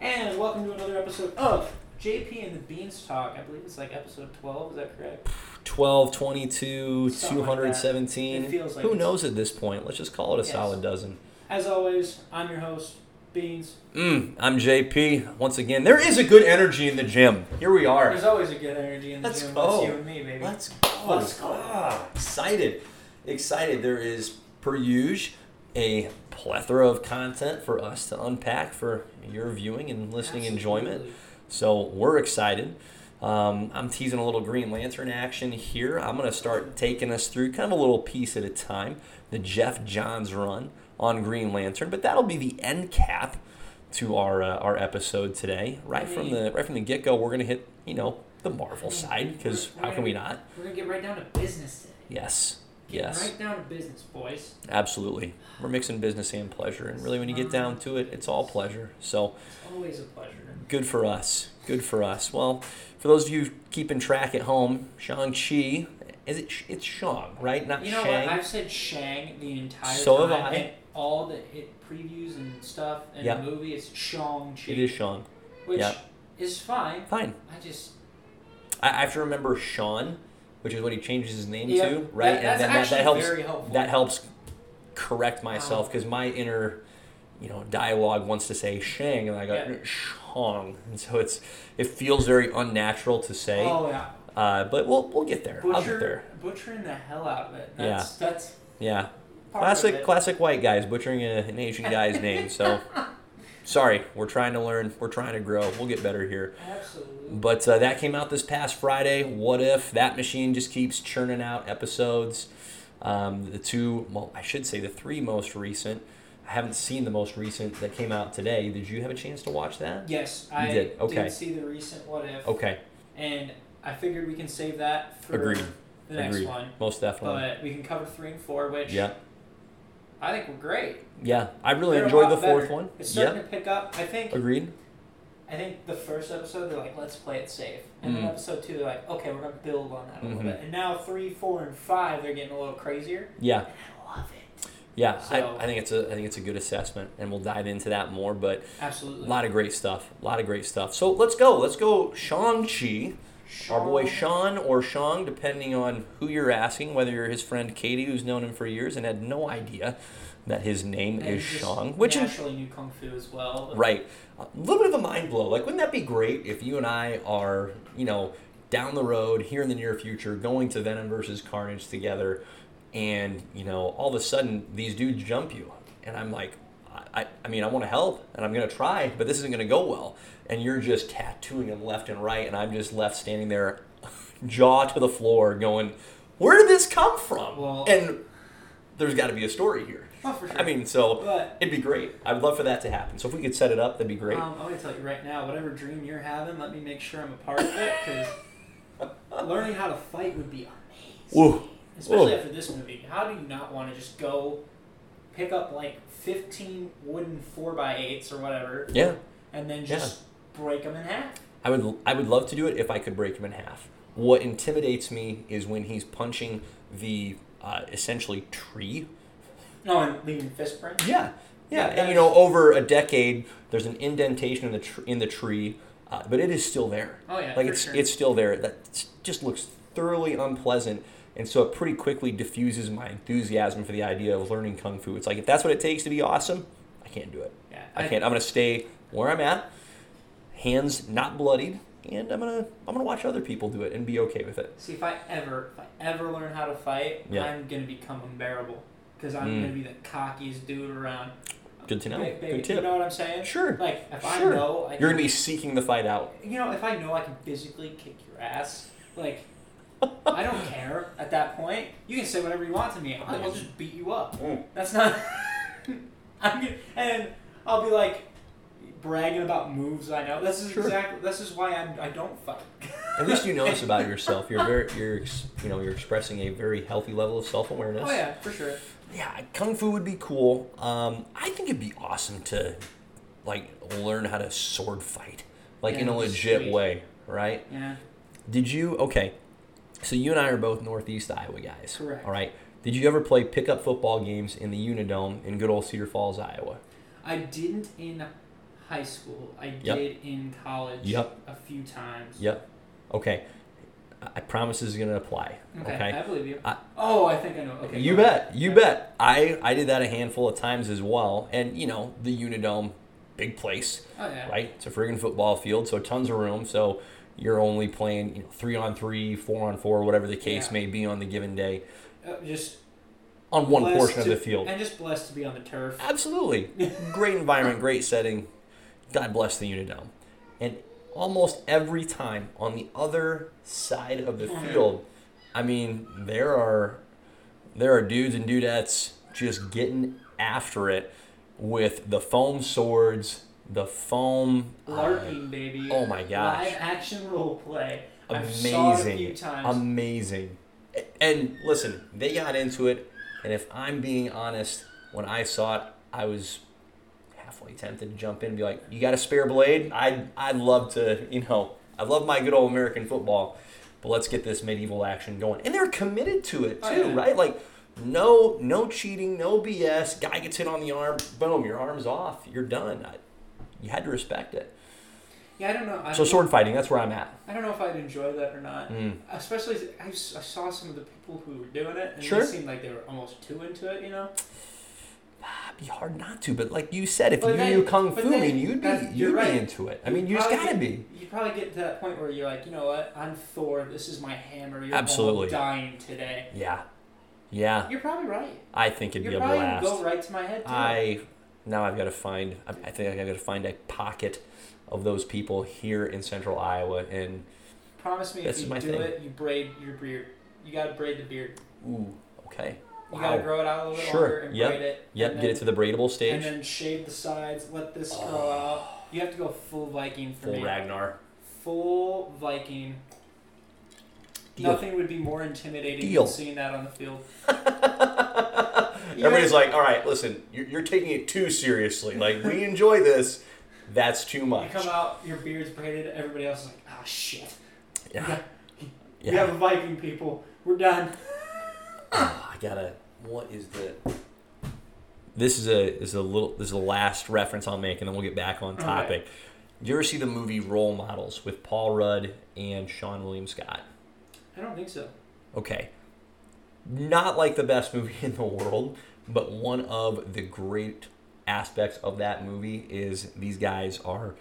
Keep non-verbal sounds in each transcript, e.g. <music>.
And welcome to another episode of JP and the Beanstalk. I believe it's like episode 12, is that correct? 12, 22, Something like that. 217. It feels like Who knows at this point? Let's just call it a Yes. solid dozen. As always, I'm your host, Beans. Mm, I'm JP. Once again, there is a good energy in the gym. Here we are. There's always a good energy in the Let's gym. go. That's you and me, baby. Let's go. Let's go. Ah, excited. Excited. There is, per usual, a plethora of content for us to unpack for your viewing and listening enjoyment. So we're excited. Um, I'm teasing a little Green Lantern action here. I'm going to start taking us through kind of a little piece at a time. The Geoff Johns run on Green Lantern, but that'll be the end cap to our uh, our episode today. Right from the right from the get go, we're going to hit you know the Marvel side because how can we not? We're going to get right down to business today. Yes, Get yes, right down to business, boys. absolutely. We're mixing business and pleasure, and really, when you get down to it, it's all pleasure. So. It's always a pleasure. Good for us. Good for us. Well, for those of you keeping track at home, Shang-Chi, is it? It's Shang, right? Not You know Shang. what? I've said Shang the entire So have. I. all the previews and stuff in Yeah. the movie, it's Shang-Chi. It is Shang. Which yeah. is fine. Fine. I just. I I have to remember Sean, which is what he changes his name Yeah, to, right? that- and then that, that helps. That helps correct myself because my inner, you know, dialogue wants to say Shang, and I go Yeah. Shang, and so it's it feels very unnatural to say. Oh, yeah. Uh, but we'll we'll get there. I'll get there. butchering the hell out of it. That's, That's Yeah. Classic, classic white guys butchering a, an Asian guy's name. So, <laughs> sorry, we're trying to learn. We're trying to grow. We'll get better here. Absolutely. But uh, that came out this past Friday. What if that machine just keeps churning out episodes? Um, the two, well, I should say the three most recent. I haven't seen the most recent that came out today. Did you have a chance to watch that? Yes, I did, okay. see the recent What If, Okay, and I figured we can save that for Agreed. the next Agreed. one. most definitely. But we can cover three and four, which Yeah, I think were great. yeah. I really They're enjoyed the fourth better. one. It's Yeah, to pick up. I think. agreed. I think the first episode they're like, let's play it safe, and then Mhm. episode two they're like, okay, we're gonna build on that a little bit, and now three, four, and five they're getting a little crazier. Yeah. I love it. Yeah, So- I, I think it's a I think it's a good assessment, and we'll dive into that more. But Absolutely. a lot of great stuff, a lot of great stuff. So let's go, let's go. Shang Chi, our boy Sean or Shang, depending on who you're asking. Whether you're his friend Katie, who's known him for years and had no idea that his name And is Shang, which is naturally knew kung fu as well. right. A little bit of a mind blow. Like, wouldn't that be great if you and I are, you know, down the road here in the near future, going to Venom versus Carnage together, and you know, all of a sudden these dudes jump you, and I'm like, I, I mean, I want to help, and I'm gonna try, but this isn't gonna go well, and you're just tattooing them left and right, and I'm just left standing there, <laughs> jaw to the floor, going, where did this come from? Well- and there's got to be a story here. Oh, for sure. I mean, so But it'd be great. I'd love for that to happen. So if we could set it up, that'd be great. um, I'm gonna tell you right now, whatever dream you're having, let me make sure I'm a part of it because <laughs> learning how to fight would be amazing. Especially after this movie. How do you not want to just go pick up like 15 wooden 4x8s or whatever Yeah, and then just break them in half? I would. I would love to do it if I could break him in half. What intimidates me is when he's punching the uh, essentially tree. No, and leaving fist print. Yeah, yeah, Yeah, and you know, over a decade, there's an indentation in the tr- in the tree, uh, but it is still there. Oh, yeah. like it's sure. it's still there. That just looks thoroughly unpleasant, and so it pretty quickly diffuses my enthusiasm for the idea of learning kung fu. It's like if that's what it takes to be awesome, I can't do it. Yeah, I can't. I'm gonna stay where I'm at, hands not bloodied, and I'm gonna I'm gonna watch other people do it and be okay with it. See, if I ever, if I ever learn how to fight, Yeah. I'm gonna become unbearable because I'm Mm. gonna be the cockiest dude around. Good to know. Ba- baby, Good tip. You know what I'm saying? Sure. Like if Sure. I know, I You're gonna be seeking the fight out. You know, if I know I can physically kick your ass, like I don't care at that point. You can say whatever you want to me. I'll, I'll just beat you up. Mm. That's not. <laughs> I'm gonna, and I'll be like bragging about moves I know. This is Sure. exactly. This is why I'm. I don't fight. At least you know this about <laughs> yourself. You're very you're you know you're expressing a very healthy level of self awareness. Oh yeah, for sure. Yeah, kung fu would be cool. Um, I think it'd be awesome to like learn how to sword fight, like in a legit sweet. way, right? Yeah. Did you? Okay, so you and I are both Northeast Iowa guys. Correct. All right. Did you ever play pickup football games in the Unidome in good old Cedar Falls, Iowa? I didn't in high school. I Yep. did in college. Yep. A few times. Yep. Okay. I- promise this is gonna apply. Okay. Okay. I believe you. I- oh, I think I know. Okay. You bet. You bet. I I did that a handful of times as well, and you know the Unidome, big place, Oh yeah. right? It's a friggin' football field, so tons of room. So you're only playing you know three on three, four on four, whatever the case Yeah. may be on the given day, Uh, just on one portion of the field. And just blessed to be on the turf. Absolutely. <laughs> great environment, great setting. God bless the Unidome. And almost every time on the other side of the field, I mean, there are there are dudes and dudettes just getting after it with the foam swords, the foam uh, LARPing, baby. oh my gosh. Live action role play. I've saw it a few amazing, amazing. And listen, they got into it, and if I'm being honest, when I saw it, I was halfway tempted to jump in and be like, "You got a spare blade? I'd I'd love to, you know, I love my good old American football, but let's get this medieval action going." And they're committed to it Oh, too, yeah. right? Like. No, no cheating, no BS. Guy gets hit on the arm, boom, your arm's off. You're done. I, you had to respect it. yeah, I don't know. I So don't, sword fighting, that's where I'm at. I don't know if I'd enjoy that or not. Mm. Especially, I, I, saw some of the people who were doing it, and Sure. they seemed like they were almost too into it. You know. It'd be hard not to, but like you said, if But you then- knew kung fu, then- I mean, you'd be you'd right. be into it. I mean, you just gotta get- be. You probably get to that point where you're like, you know what? I'm Thor. This is my hammer. You're Absolutely. dying today. Yeah, yeah. You're probably right. I think it'd You're be a blast. go right to my head too. I now I've got to find. I think I've got to find a pocket of those people here in Central Iowa, and Promise me if you do thing. it, you braid your beard. You gotta braid the beard. ooh, okay. You Wow. gotta grow it out a little Sure. longer and Yep. braid it. Yep, and get it to the braidable stage. And then shave the sides. Let this grow oh. out. You have to go full Viking for Full me. Ragnar. Full Viking. Deal. Nothing would be more intimidating Deal. than seeing that on the field. <laughs> Everybody's like, all right, listen, you're, you're taking it too seriously. Like, we <laughs> enjoy this. That's too much. You come out, your beard's braided. Everybody else is like, ah, shit. Yeah. We have a Viking, people. We're done. Oh, I gotta. What is the? This is a is a little. This is the last reference I'll make, and then we'll get back on topic. You ever see the movie Role Models with Paul Rudd and Seann William Scott? I don't think so. Okay, not like the best <laughs> movie in the world, but one of the great aspects of that movie is these guys are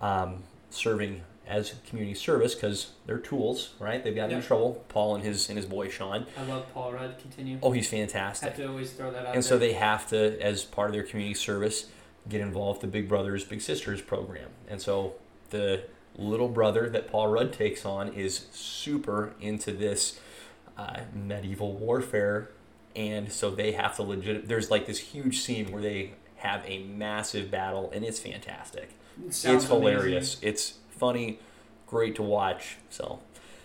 um, serving as community service because they're tools, right? They've gotten in trouble. Paul and his and his boy Sean. I love Paul Rudd. Continue. Oh, he's fantastic. have to always throw that out And so they have to, as part of their community service, get involved with the Big Brothers Big Sisters program. And so the little brother that Paul Rudd takes on is super into this uh, medieval warfare, and so they have to legit. There's like this huge scene where they have a massive battle, and it's fantastic. It it's hilarious. It's funny, great to watch. So,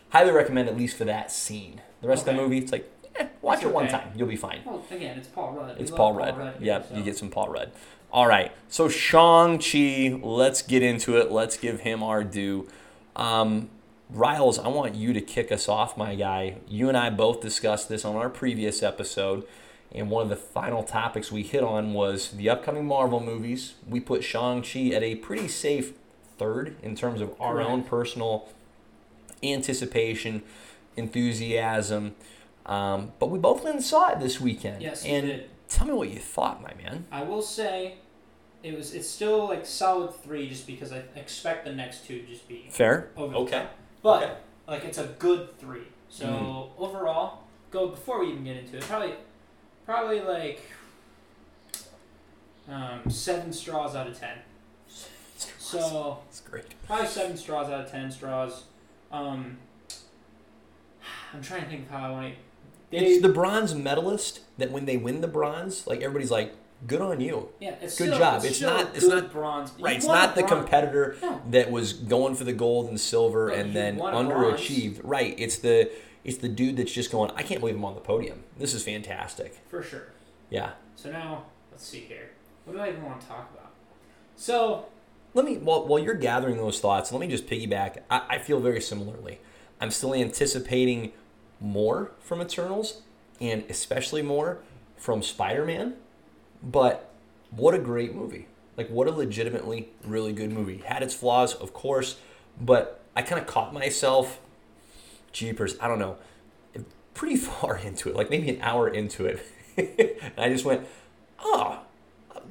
highly recommend at least for that scene. The rest of the movie, it's like, eh, watch It's it one time, you'll be fine. amazing. Well, again, it's Paul Rudd. It's Paul Rudd. here, yep, so. you get some Paul Rudd. All right, so Shang-Chi, let's get into it. Let's give him our due. Um, Riles, I want you to kick us off, my guy. You and I both discussed this on our previous episode, and one of the final topics we hit on was the upcoming Marvel movies. We put Shang-Chi at a pretty safe third in terms of our Correct. own personal anticipation, enthusiasm. Um, but we both went and saw it this weekend. Yes, and did. Tell me what you thought, my man. I will say, it was. It's still like solid three, just because I expect the next two to just be Fair? over. Okay. top. But Okay. like it's a good three. So Mhm. overall, go before we even get into it. Probably, probably like um, seven straws out of ten. So It's great. probably seven straws out of ten straws. Um, I'm trying to think of how I want to. It's the bronze medalist that when they win the bronze, like everybody's like, good on you. yeah, it's good still, job. It's, It's not- it's not- bronze. Right. It's not the competitor No. that was going for the gold and silver But and then underachieved. Right. It's the it's the dude that's just going, I can't believe I'm on the podium. This is fantastic. for sure. Yeah. So now let's see here. What do I even want to talk about? So Let me while, while you're gathering those thoughts, let me just piggyback. I, I feel very similarly. I'm still anticipating more from Eternals, and especially more from Spider-Man. But what a great movie! Like, what a legitimately really good movie. Had its flaws, of course, but I kind of caught myself, jeepers, I don't know, pretty <laughs> far into it, like maybe an hour into it. and <laughs> I just went, oh,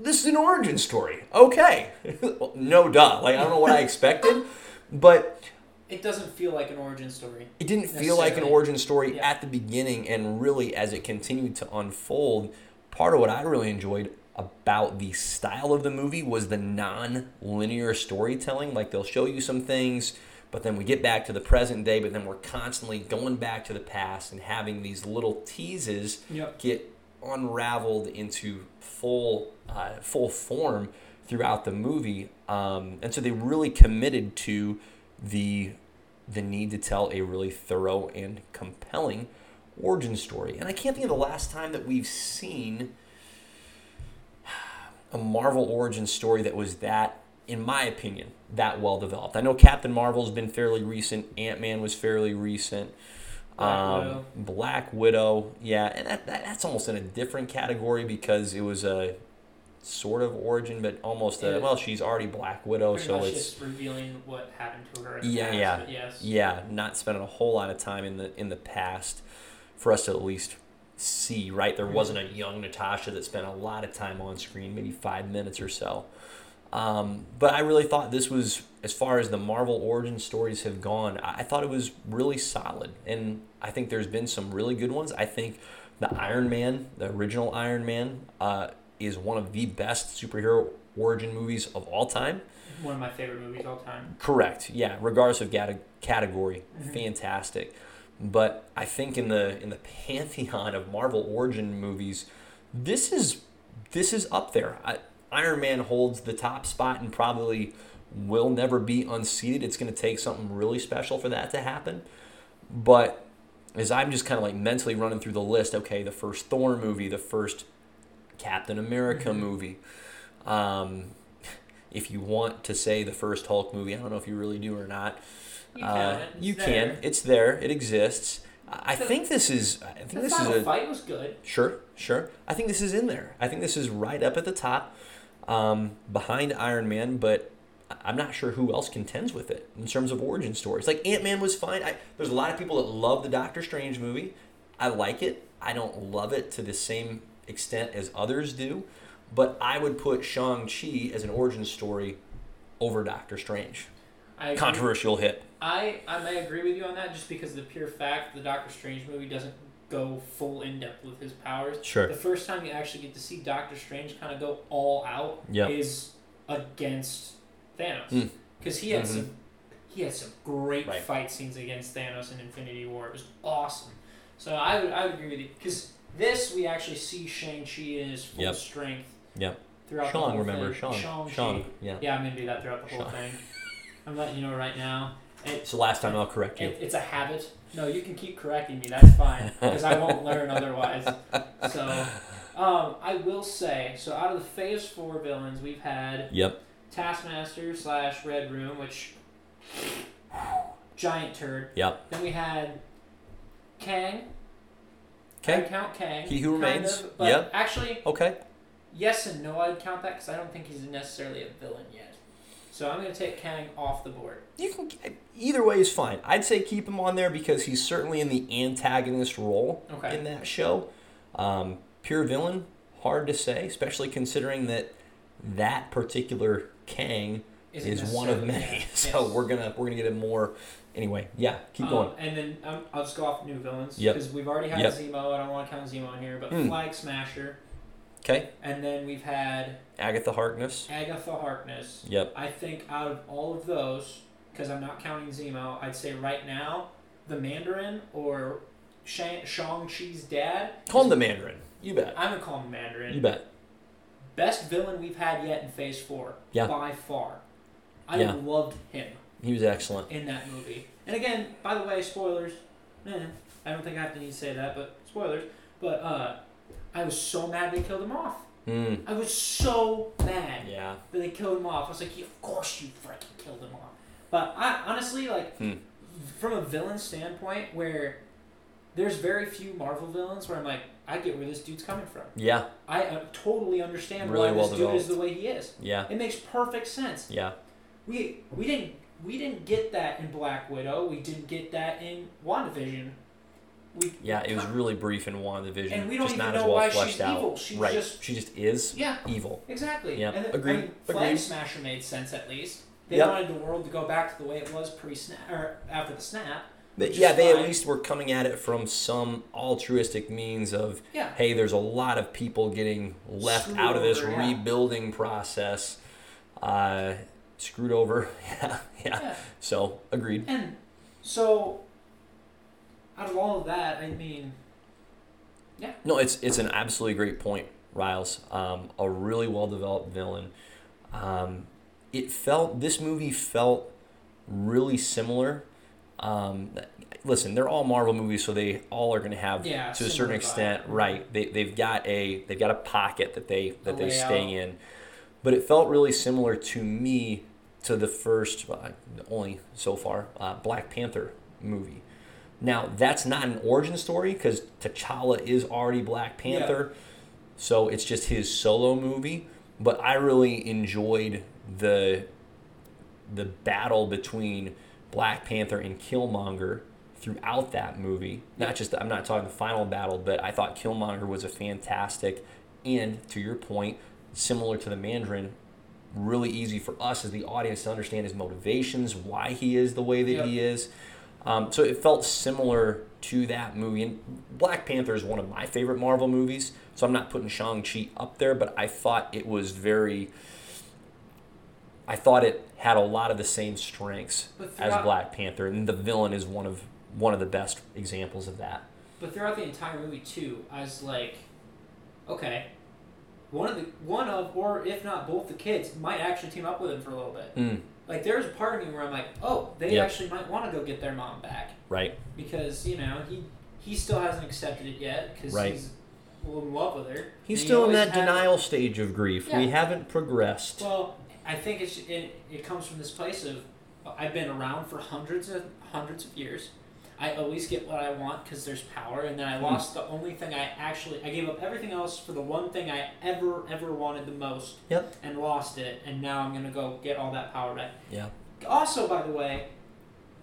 this is an origin story. Okay. well, <laughs> no duh. Like, I don't know what I expected, but It doesn't feel like an origin story. it didn't feel like an origin story Yeah. at the beginning, and really as it continued to unfold, part of what I really enjoyed about the style of the movie was the non-linear storytelling. Like they'll show you some things, but then we get back to the present day, but then we're constantly going back to the past and having these little teases Yep. get unraveled into full uh, full form throughout the movie, um, and so they really committed to the the need to tell a really thorough and compelling origin story. And I can't think of the last time that we've seen a Marvel origin story that was that, in my opinion, that well developed. I know Captain Marvel's been fairly recent. Ant Man was fairly recent. Black um, Widow. Black Widow, yeah, and that, that that's almost in a different category because it was a sort of origin, but almost a well, she's already Black Widow, Pretty so it's just revealing what happened to her. Yeah, past, yeah. yes. yeah, not spending a whole lot of time in the in the past for us to at least see. Right, there wasn't a young Natasha that spent a lot of time on screen, maybe five minutes or so. Um, but I really thought this was, as far as the Marvel origin stories have gone, I thought it was really solid, and I think there's been some really good ones. I think the Iron Man, the original Iron Man, uh, is one of the best superhero origin movies of all time. One of my favorite movies all time. Correct. Yeah, regardless of gata- category, Mhm. fantastic. But I think in the in the pantheon of Marvel origin movies, this is this is up there. I, Iron Man holds the top spot and probably will never be unseated. It's going to take something really special for that to happen. But as I'm just kind of like mentally running through the list, okay, the first Thor movie, the first Captain America Mhm. movie, um, if you want to say the first Hulk movie, I don't know if you really do or not. You Uh, can. It's you there. can. It's there. It exists. I think this is. I think The this is a fight was good. sure, sure. I think this is in there. I think this is right up at the top, um, behind Iron Man. But I'm not sure who else contends with it in terms of origin stories. Like Ant Man was fine. I, there's a lot of people that love the Doctor Strange movie. I like it. I don't love it to the same extent as others do. But I would put Shang Chi as an origin story over Doctor Strange. I agree. Controversial hit. I I may agree with you on that just because of the pure fact the Doctor Strange movie doesn't go full in depth with his powers. Sure. The first time you actually get to see Doctor Strange kind of go all out Yep. is against Thanos Mm. because he had Mhm. some he had some great Right. fight scenes against Thanos in Infinity War. It was awesome. So I would I would agree with you because this we actually see Shang Chi in his full Yep. strength Yep. throughout the Sean, whole remember thing. Sean. Shang-Chi. Sean. Yeah. Yeah, I'm gonna do that throughout the whole Sean. thing. <laughs> I'm letting you know right now. It, It's the last time I'll correct you. it, it's a habit. No, you can keep correcting me. That's fine <laughs> because I won't learn otherwise. So, um, I will say. So, out of the Phase Four villains, we've had Yep. Taskmaster slash Red Room, which giant turd. Yep. Then we had Kang. Kang. I'd count Kang. He Who Remains. of, but Yep. Actually, Okay. yes and no. I'd count that because I don't think he's necessarily a villain yet. So I'm gonna take Kang off the board. You can either way is fine. I'd say keep him on there because he's certainly in the antagonist role Okay. in that show. Um, pure villain, hard to say, especially considering that that particular Kang Isn't is one of many. yeah, <laughs> So yes. we're gonna we're gonna get a more. Anyway, yeah, keep Um, going. And then um, I'll just go off new villains Yep. because we've already had Yep. Zemo. I don't want to count Zemo in here, but Hmm. Flag Smasher, Okay, and then we've had Agatha Harkness. Agatha Harkness. Yep. I think out of all of those, because I'm not counting Zemo, I'd say right now the Mandarin or Shang Chi's dad. Call him the Mandarin. You bet. I'm gonna call him the Mandarin. You bet. Best villain we've had yet in Phase Four. Yeah. By far. I Yeah. loved him. He was excellent. in that movie. And again, by the way, spoilers. Eh, I don't think I have to need to say that, but spoilers. But uh, I was so mad they killed him off. Mm. I was so mad Yeah. that they killed him off. I was like, yeah, of course you freaking killed him off. But I honestly like, Hmm. from a villain standpoint, where there's very few Marvel villains where I'm like, I get where this dude's coming from. Yeah, I uh, totally understand Really why well this dude is the way he is. yeah, It makes perfect sense. yeah. We we didn't we didn't get that in Black Widow. We didn't get that in WandaVision. We Yeah, it was really brief in WandaVision. And we don't just even not know as well why fleshed she's out. evil. She's right. just- she just is yeah evil. exactly. Yeah. And the, Agreed. I mean, Flag Agreed. Smasher made sense at least. They Yep. wanted the world to go back to the way it was pre snap or after the snap. But yeah, they at least were coming at it from some altruistic means of, Yeah. hey, there's a lot of people getting left Screwed out of this over, yeah. rebuilding process, uh, screwed over. <laughs> yeah, yeah. Yeah. So agreed. And so, out of all of that, I mean, yeah. No, it's it's an absolutely great point, Riles. Um, a really well developed villain. Um, it felt this movie felt really similar. Um, listen, they're all Marvel movies, so they all are going to have Yeah, to a certain extent, vibe. right? They they've got a they've got a pocket that they that The they stay in, but it felt really similar to me to the first, uh, only so far, uh, Black Panther movie. Now that's not an origin story because T'Challa is already Black Yeah. Panther, so it's just his solo movie. But I really enjoyed the the battle between Black Panther and Killmonger throughout that movie. Not just I'm not talking the final battle, but I thought Killmonger was a fantastic and to your point, similar to the Mandarin, really easy for us as the audience to understand his motivations, why he is the way that Yep. he is. Um, so it felt similar to that movie. And Black Panther is one of my favorite Marvel movies, so I'm not putting Shang-Chi up there, but I thought it was very. I thought it had a lot of the same strengths as Black Panther, and the villain is one of one of the best examples of that. but throughout the entire movie too, I was like, okay, one of the one of or if not both the kids might actually team up with him for a little bit. Mm, Like there's a part of me where I'm like, oh, they Yeah. actually might want to go get their mom back right. because you know he he still hasn't accepted it yet because Right. he's in love with her. He's And he still in always that had- denial stage of grief. We haven't progressed. Well, I think it's it, it comes from this place of I've been around for hundreds of hundreds of years. I always get what I want because there's power, and then I Hmm. lost the only thing I actually I gave up everything else for the one thing I ever ever wanted the most, Yep. and lost it, and now I'm gonna go get all that power back. Yeah. Also, by the way,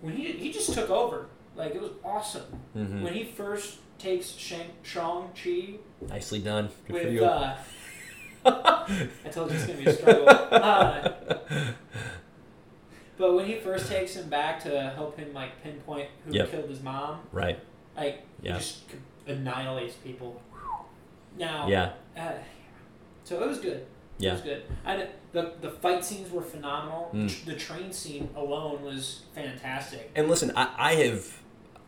when he he just took over, like it was awesome. hmm When he first takes Shang Shang Chi Nicely done. Good for with you. uh, <laughs> I told you it's gonna be a struggle. <laughs> Uh, but when he first takes him back to help him like pinpoint who Yep. killed his mom, right. like Yeah. he just annihilates people. Now, Yeah. uh, so it was good. It was good. I the the fight scenes were phenomenal. Mm. The train scene alone was fantastic. And listen, I, I have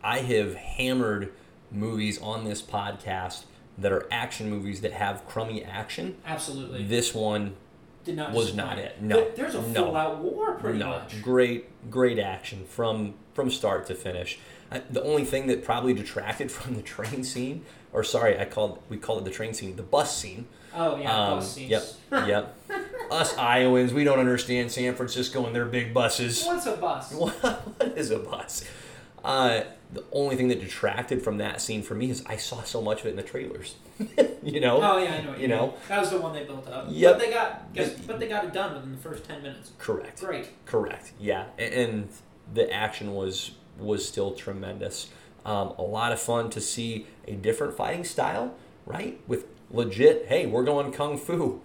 I have hammered movies on this podcast that are action movies that have crummy action. Absolutely, This one did not was not it. No. There- there's a No. full out war pretty no, much. great, great action from from start to finish. I, the only thing that probably detracted <laughs> from the train scene, or sorry, I called we called it the train scene, the bus scene. Oh yeah, Um, bus scenes. Yep, yep. <laughs> Us Iowans, we don't understand San Francisco and their big buses. What's a bus? What, <laughs> what is a bus? Uh, the only thing that detracted from that scene for me is I saw so much of it in the trailers. <laughs> you know? Oh yeah, I know. You you, know? that was the one they built up. Yep. But they got, guess, but they got it done within the first ten minutes. Correct. Great. Correct. Yeah, A- and the action was was still tremendous. Um, a lot of fun to see a different fighting style, right? With legit, hey, we're going kung fu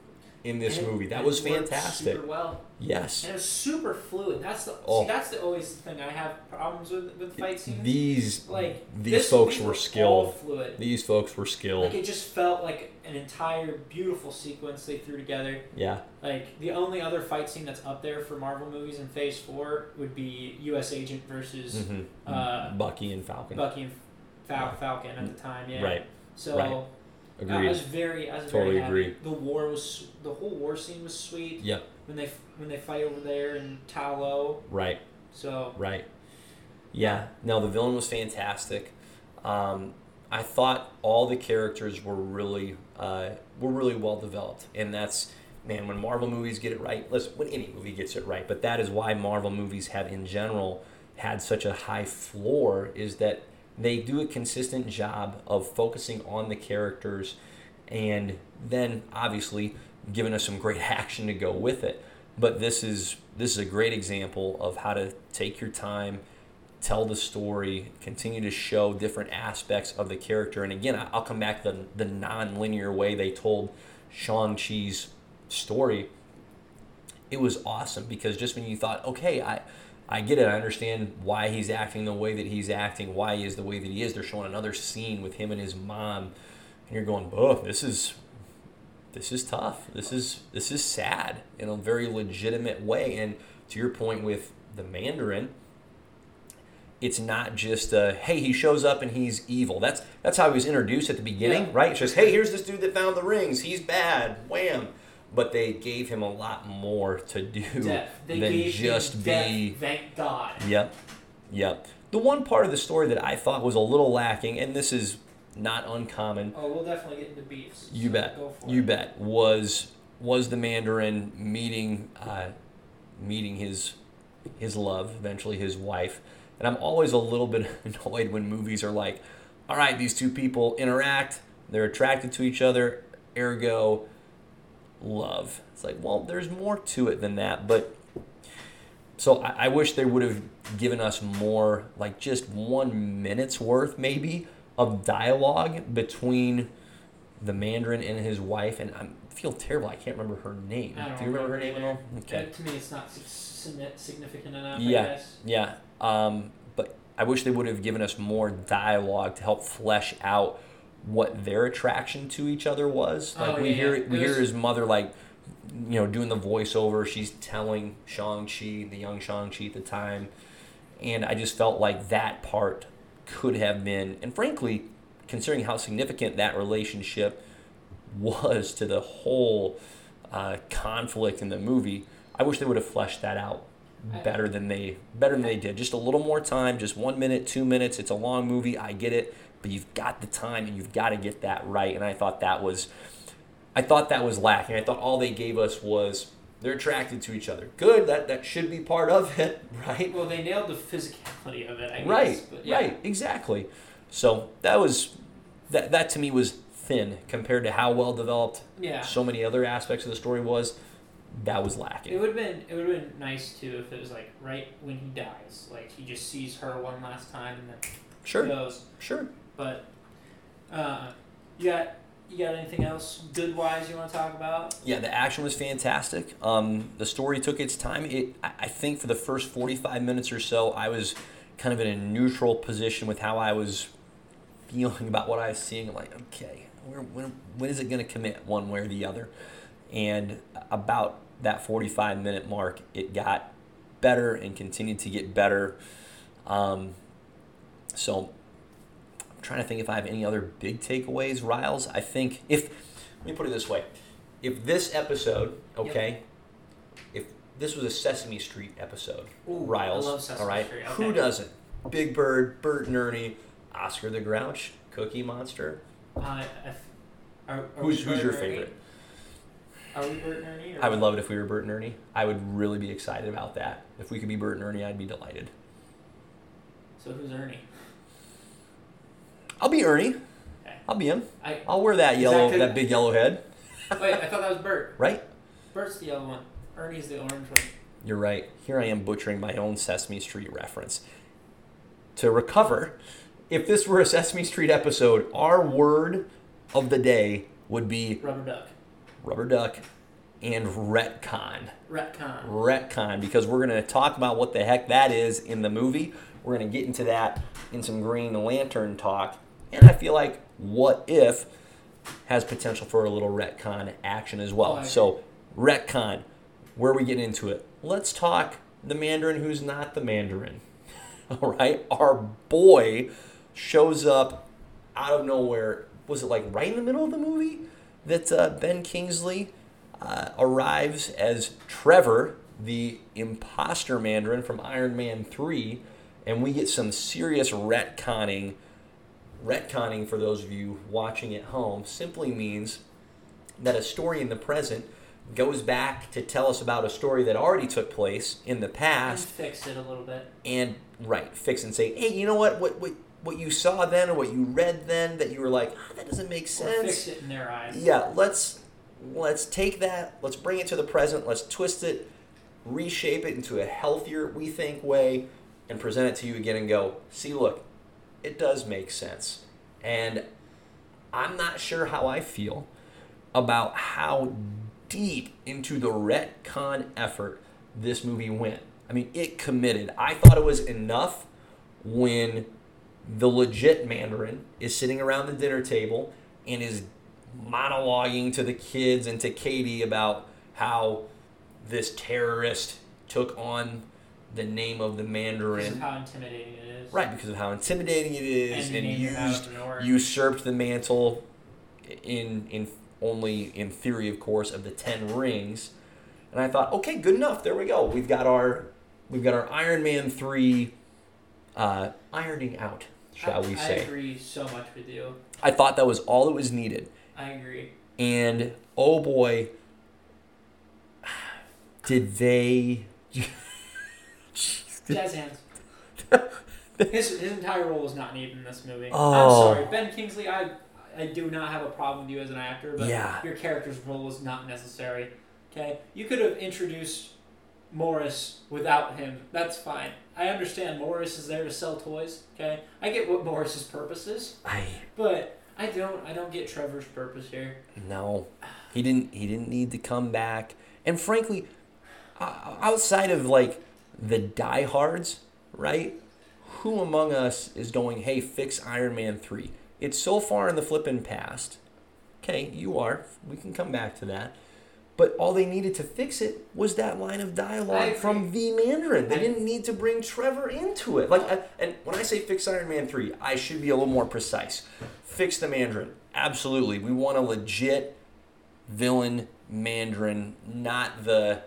in this And movie. That was fantastic. Super well, Yes. and it was super fluid. That's the Oh. see. That's the always thing I have problems with with fight scenes. These like these folks were skilled. fluid. These folks were skilled. Like it just felt like an entire beautiful sequence they threw together. yeah. Like the only other fight scene that's up there for Marvel movies in Phase Four would be U.S. Agent versus hmm uh, Bucky and Falcon. Bucky and Fal- Falcon at the time. Yeah. Right. So. Right. I was very, I was Totally very happy. agree. The war was, the whole war scene was sweet Yep. when they when they fight over there in Ta Lo. Right. So Right. Yeah. No, the villain was fantastic. Um, I thought all the characters were really uh, were really well developed, and that's man when Marvel movies get it right. Listen, when any movie gets it right, but that is why Marvel movies have in general had such a high floor. Is that they do a consistent job of focusing on the characters and then obviously giving us some great <laughs> action to go with it. But this is this is a great example of how to take your time, tell the story, continue to show different aspects of the character. And again, I'll come back to the, the non-linear way they told Shang-Chi's story. It was awesome because just when you thought, okay, I I get it. I understand why he's acting the way that he's acting, why he is the way that he is. They're showing another scene with him and his mom, and you're going, "Oh, this is this is tough. This is this is sad in a very legitimate way." And to your point with the Mandarin, it's not just uh, hey he shows up and he's evil. That's that's how he was introduced at the beginning, Yeah. right? It's just hey here's this dude that found the rings. He's bad. Wham. But they gave him a lot more to do They than gave just be. death, thank God. Yep. Yep. The one part of the story that I thought was a little lacking, and this is not uncommon, Oh, we'll definitely get into beefs. you so bet, Go for you it. bet, was was the Mandarin meeting uh, meeting his his love, eventually his wife. And I'm always a little bit <laughs> annoyed when movies are like, all right, these two people interact, they're attracted to each other, ergo love. It's like, well, there's more to it than that, but so I, I wish they would have given us more, like just one minute's worth, maybe, of dialogue between the Mandarin and his wife. And I feel terrible. I can't remember her name. Don't you remember her name at all? Okay. To me, it's not significant enough. Yeah. I guess. Yeah. Um, but I wish they would have given us more dialogue to help flesh out what their attraction to each other was. Like Oh, we yeah, hear yeah. we hear his mother like you know doing the voiceover. She's telling Shang-Chi, the young Shang-Chi at the time. And I just felt like that part could have been and frankly, considering how significant that relationship was to the whole uh, conflict in the movie, I wish they would have fleshed that out better than they better than they did. Just a little more time, just one minute, two minutes. It's a long movie, I get it, but you've got the time and you've got to get that right. And I thought that was, I thought that was lacking. I thought all they gave us was they're attracted to each other. Good, that that should be part of it, <laughs> right? Well, they nailed the physicality of it. I guess. Right, But yeah. right, exactly. So that was that that to me was thin compared to how well developed Yeah. so many other aspects of the story was. That was lacking. It would have been it would have been nice too if it was like right when he dies, like he just sees her one last time and then Sure, goes. sure. But uh, you got you got anything else good wise you want to talk about? Yeah, the action was fantastic. Um, the story took its time. It, I think, for the first forty-five minutes or so, I was kind of in a neutral position with how I was feeling about what I was seeing. I'm like, okay, where, when, when is it going to commit one way or the other? And about that forty-five minute mark, it got better and continued to get better. Um, so trying to think if I have any other big takeaways, Riles. I think if let me put it this way: if this episode, okay, if this was a Sesame Street episode, Ooh, Riles, I love Sesame all right, Street, who doesn't? Big Bird, Bert and Ernie, Oscar the Grouch, Cookie Monster. Uh, if, are, are Who's who's your favorite? Are we Bert and Ernie? I would love it if we were Bert and Ernie. I would really be excited about that. If we could be Bert and Ernie, I'd be delighted. So who's Ernie? I'll be Ernie. Okay. I'll be him. I I'll wear that yellow, that that, big yellow head. <laughs> wait. I thought that was Bert. Right? Bert's the yellow one. Ernie's the orange one. You're right. Here I am butchering my own Sesame Street reference. To recover, if this were a Sesame Street episode, our word of the day would be Rubber duck. rubber duck and retcon. Retcon. Retcon, because we're going to talk about what the heck that is in the movie. We're going to get into that in some Green Lantern talk. And I feel like What If has potential for a little retcon action as well. Agree. so, retcon, where we get into it. Let's talk the Mandarin who's not the Mandarin. <laughs> All right, our boy shows up out of nowhere. Was it like right in the middle of the movie that uh, Ben Kingsley uh, arrives as Trevor, the imposter Mandarin from Iron Man 3, and we get some serious retconning. Retconning, for those of you watching at home, simply means that a story in the present goes back to tell us about a story that already took place in the And past fix it a little bit. and right fix and say hey you know what what what, what you saw then or what you read then that you were like, "Ah, that doesn't make Or sense. fix it in their eyes. Yeah, let's let's take that, let's bring it to the present, let's twist it, reshape it into a healthier, we think way, and present it to you again and go, see, look, it does make sense. And I'm not sure how I feel about how deep into the retcon effort this movie went. I mean, it committed. I thought it was enough when the legit Mandarin is sitting around the dinner table and is monologuing to the kids and to Katie about how this terrorist took on the name of the Because Mandarin. of how intimidating it is. Right, because of how intimidating it is, And, and, named him out used usurped the mantle in in only in theory, of course, of the ten rings. And I thought, okay, good enough. There we go. We've got our we've got our Iron Man three uh, ironing out, shall I, we say? I agree so much with you. I thought that was all that was needed. I agree. And oh boy, <sighs> did they? Jazz hands. <laughs> his, his entire role was not needed in this movie. Oh. I'm sorry, Ben Kingsley. I I do not have a problem with you as an actor, but Yeah. your character's role was not necessary. Okay, you could have introduced Morris without him. That's fine. I understand Morris is there to sell toys. Okay, I get what Morris's purpose is, I but I don't. I don't get Trevor's purpose here. No, he didn't. He didn't need to come back. And frankly, outside of like the diehards, right? Who among us is going? Hey, fix Iron Man three. It's so far in the flippin' past. Okay, you are. We can come back to that. But all they needed to fix it was that line of dialogue from the Mandarin. They didn't need to bring Trevor into it. Like, I, and when I say fix Iron Man three, I should be a little more precise. Fix the Mandarin. Absolutely, we want a legit villain Mandarin, not the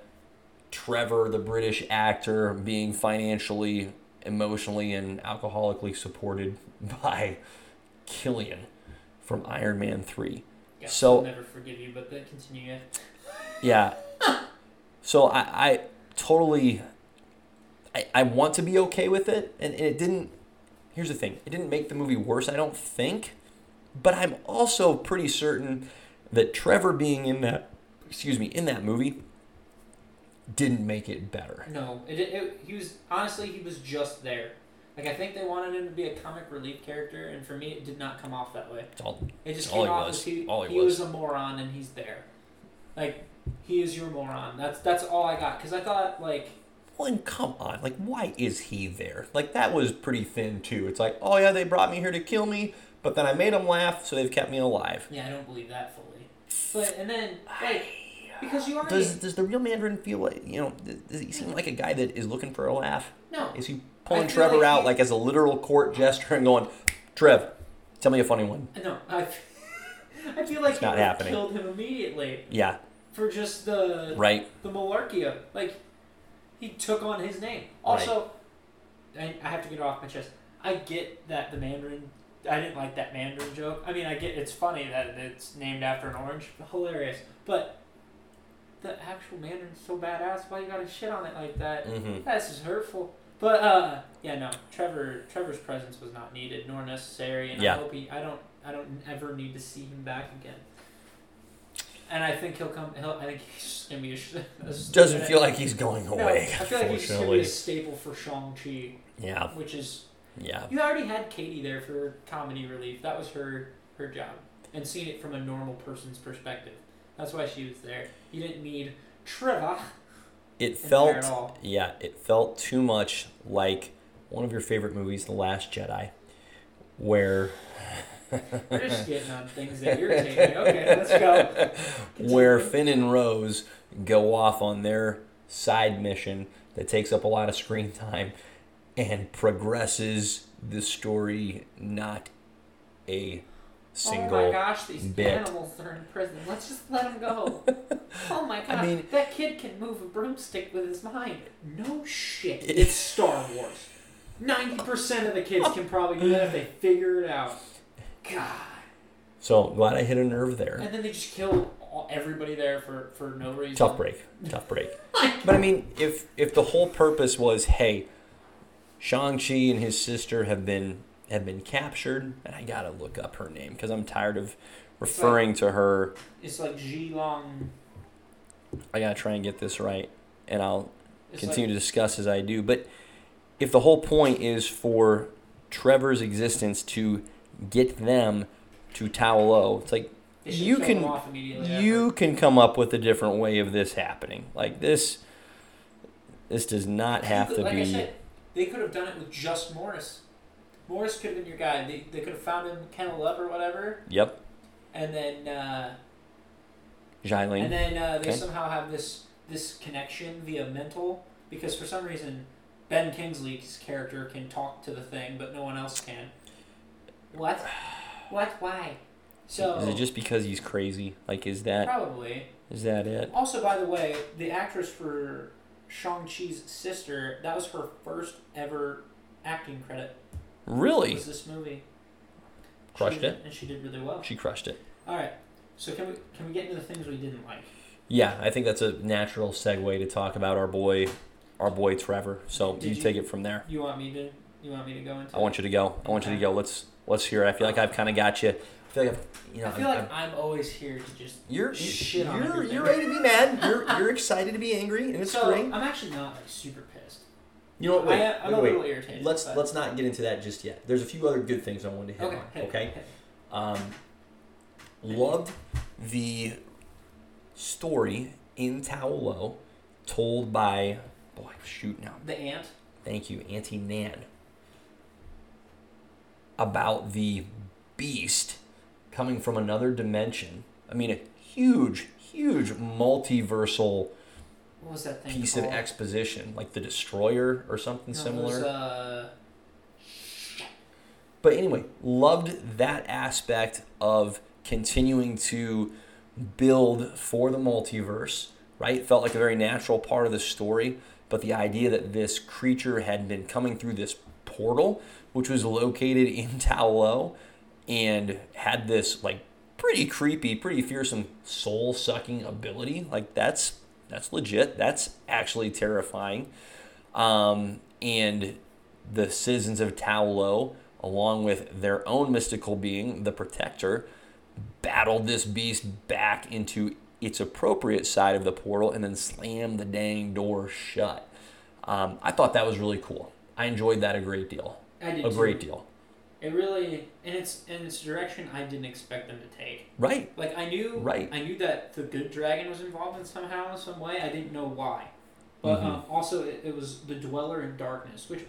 Trevor, the British actor, being financially, emotionally, and alcoholically supported <laughs> by Killian from Iron Man three. Guess So- I'll never forgive you, but then continue. Yeah. So I, I totally I, I want to be okay with it and, and it didn't here's the thing, it didn't make the movie worse, I don't think. But I'm also pretty certain that Trevor being in that excuse me, in that movie didn't make it better. No, it, it, he was honestly he was just there. Like I think they wanted him to be a comic relief character, and for me, it did not come off that way. It's all It just All came off was. as he, All he he was. was. a moron, and he's there. Like he is your moron. That's that's all I got. Because I thought like well, and come on, like, why is he there? Like, that was pretty thin, too. It's like, oh, yeah, they brought me here to kill me, but then I made them laugh, so they've kept me alive. yeah, I don't believe that fully. But and then like <sighs> <sighs> because you already Does does the real Mandarin feel like you know? Does, he seem like a guy that is looking for a laugh? no Is he pulling Trevor like out he- like as a literal court gesture and going, Trev, tell me a funny one? no I. <laughs> I feel like It's he not happening. killed him immediately Yeah, for just the right. the Malarkia. Like, he took on his name. Also, I, I have to get it off my chest. I get that the Mandarin. I didn't like that Mandarin joke. I mean, I get it's funny that it's named after an orange. Hilarious. But the actual Mandarin's so badass. Why you gotta shit on it like that? Mm-hmm. That's just hurtful. But uh, yeah, no. Trevor Trevor's presence was not needed nor necessary, and Yeah. I hope he. I don't. I don't ever need to see him back again. And I think he'll come. He'll, I think he's just gonna be a. <laughs> a Doesn't feel like he's going away. no. I feel like he's gonna be a staple for Shang Chi, Yeah, which is yeah. you already had Katie there for comedy relief. That was her her job, and seeing it from a normal person's perspective. That's why she was there. You didn't need Trevor. It felt yeah, it felt too much like one of your favorite movies, The Last Jedi, where We're just getting on things that irritate me. Okay, let's go. <laughs> where Finn and Rose go off on their side mission that takes up a lot of screen time and progresses the story not a Oh my gosh, these bit. animals are in prison. Let's just let them go. <laughs> Oh my gosh, mean- that kid can move a broomstick with his mind. No shit. It's Star Wars. 90% of the kids can probably do that if they figure it out. God. so glad I hit a nerve there. And then they just kill everybody there for, for no reason. Tough break. Tough break. <laughs> But I mean, if if the whole purpose was, hey, Shang-Chi and his sister have been have been captured, and I gotta look up her name because I'm tired of referring to her. It's like Ji Long. I gotta try and get this right, and I'll It's continue like, to discuss as I do. But if the whole point is for Trevor's existence to get them to Ta Lo, it's like you can them off immediately you after. can come up with a different way of this happening. Like this, this does not have to like be. said, they could have done it with just Morris. Morris could have been your guy. They, they could have found him kennel up or whatever, Yep, and then uh, Jilene. and then uh, they Okay. somehow have this this connection via mental because for some reason Ben Kingsley's character can talk to the thing, but no one else can. What? What? Why? So Is it just because he's crazy? Like, is that probably. is that it? Also, by the way, the actress for Shang Chi's sister that was her first ever acting credit. Really? Was this movie? Crushed She did- it? and she did really well. She crushed it. All right, so can we can we get into the things we didn't like? Yeah, I think that's a natural segue to talk about our boy, our boy Trevor. So you, you- take it from there. You want me to? You want me to go into? I want you to go. I want you to go. Let's let's hear. it. I feel like I've kind of got you. I feel like I've, you know. I feel I've- like I'm always here to just. You're shit on you're everything. you're ready to be mad. You're <laughs> you're excited to be angry, and it's so great. I'm actually not like super. You know what? Wait, I, I'm wait, a wait. irritated. Let's but- let's not get into that just yet. There's a few other good things I wanted to hit Okay. on. Okay. Um, loved the story in Ta Lo told by boy shoot now. The ant. Thank you, Auntie Nan. About the beast coming from another dimension. I mean, a huge, huge multiversal What was that thing piece called? of exposition, like the Destroyer or something No, it similar. was, uh, But anyway, loved that aspect of continuing to build for the multiverse, right? Felt like a very natural part of the story, but the idea that this creature had been coming through this portal, which was located <laughs> in Ta Lo, and had this like pretty creepy, pretty fearsome soul sucking ability. Like that's that's legit. That's actually terrifying. Um, and the citizens of Ta Lo, along with their own mystical being, the Protector, battled this beast back into its appropriate side of the portal and then slammed the dang door shut. Um, I thought that was really cool. I enjoyed that a great deal. I did A too. great deal. It really, and it's in its direction I didn't expect them to take. Right. Like I knew, Right. I knew that the good dragon was involved in somehow, in some way. I didn't know why, but Mhm. um, also it, it was the dweller in darkness, which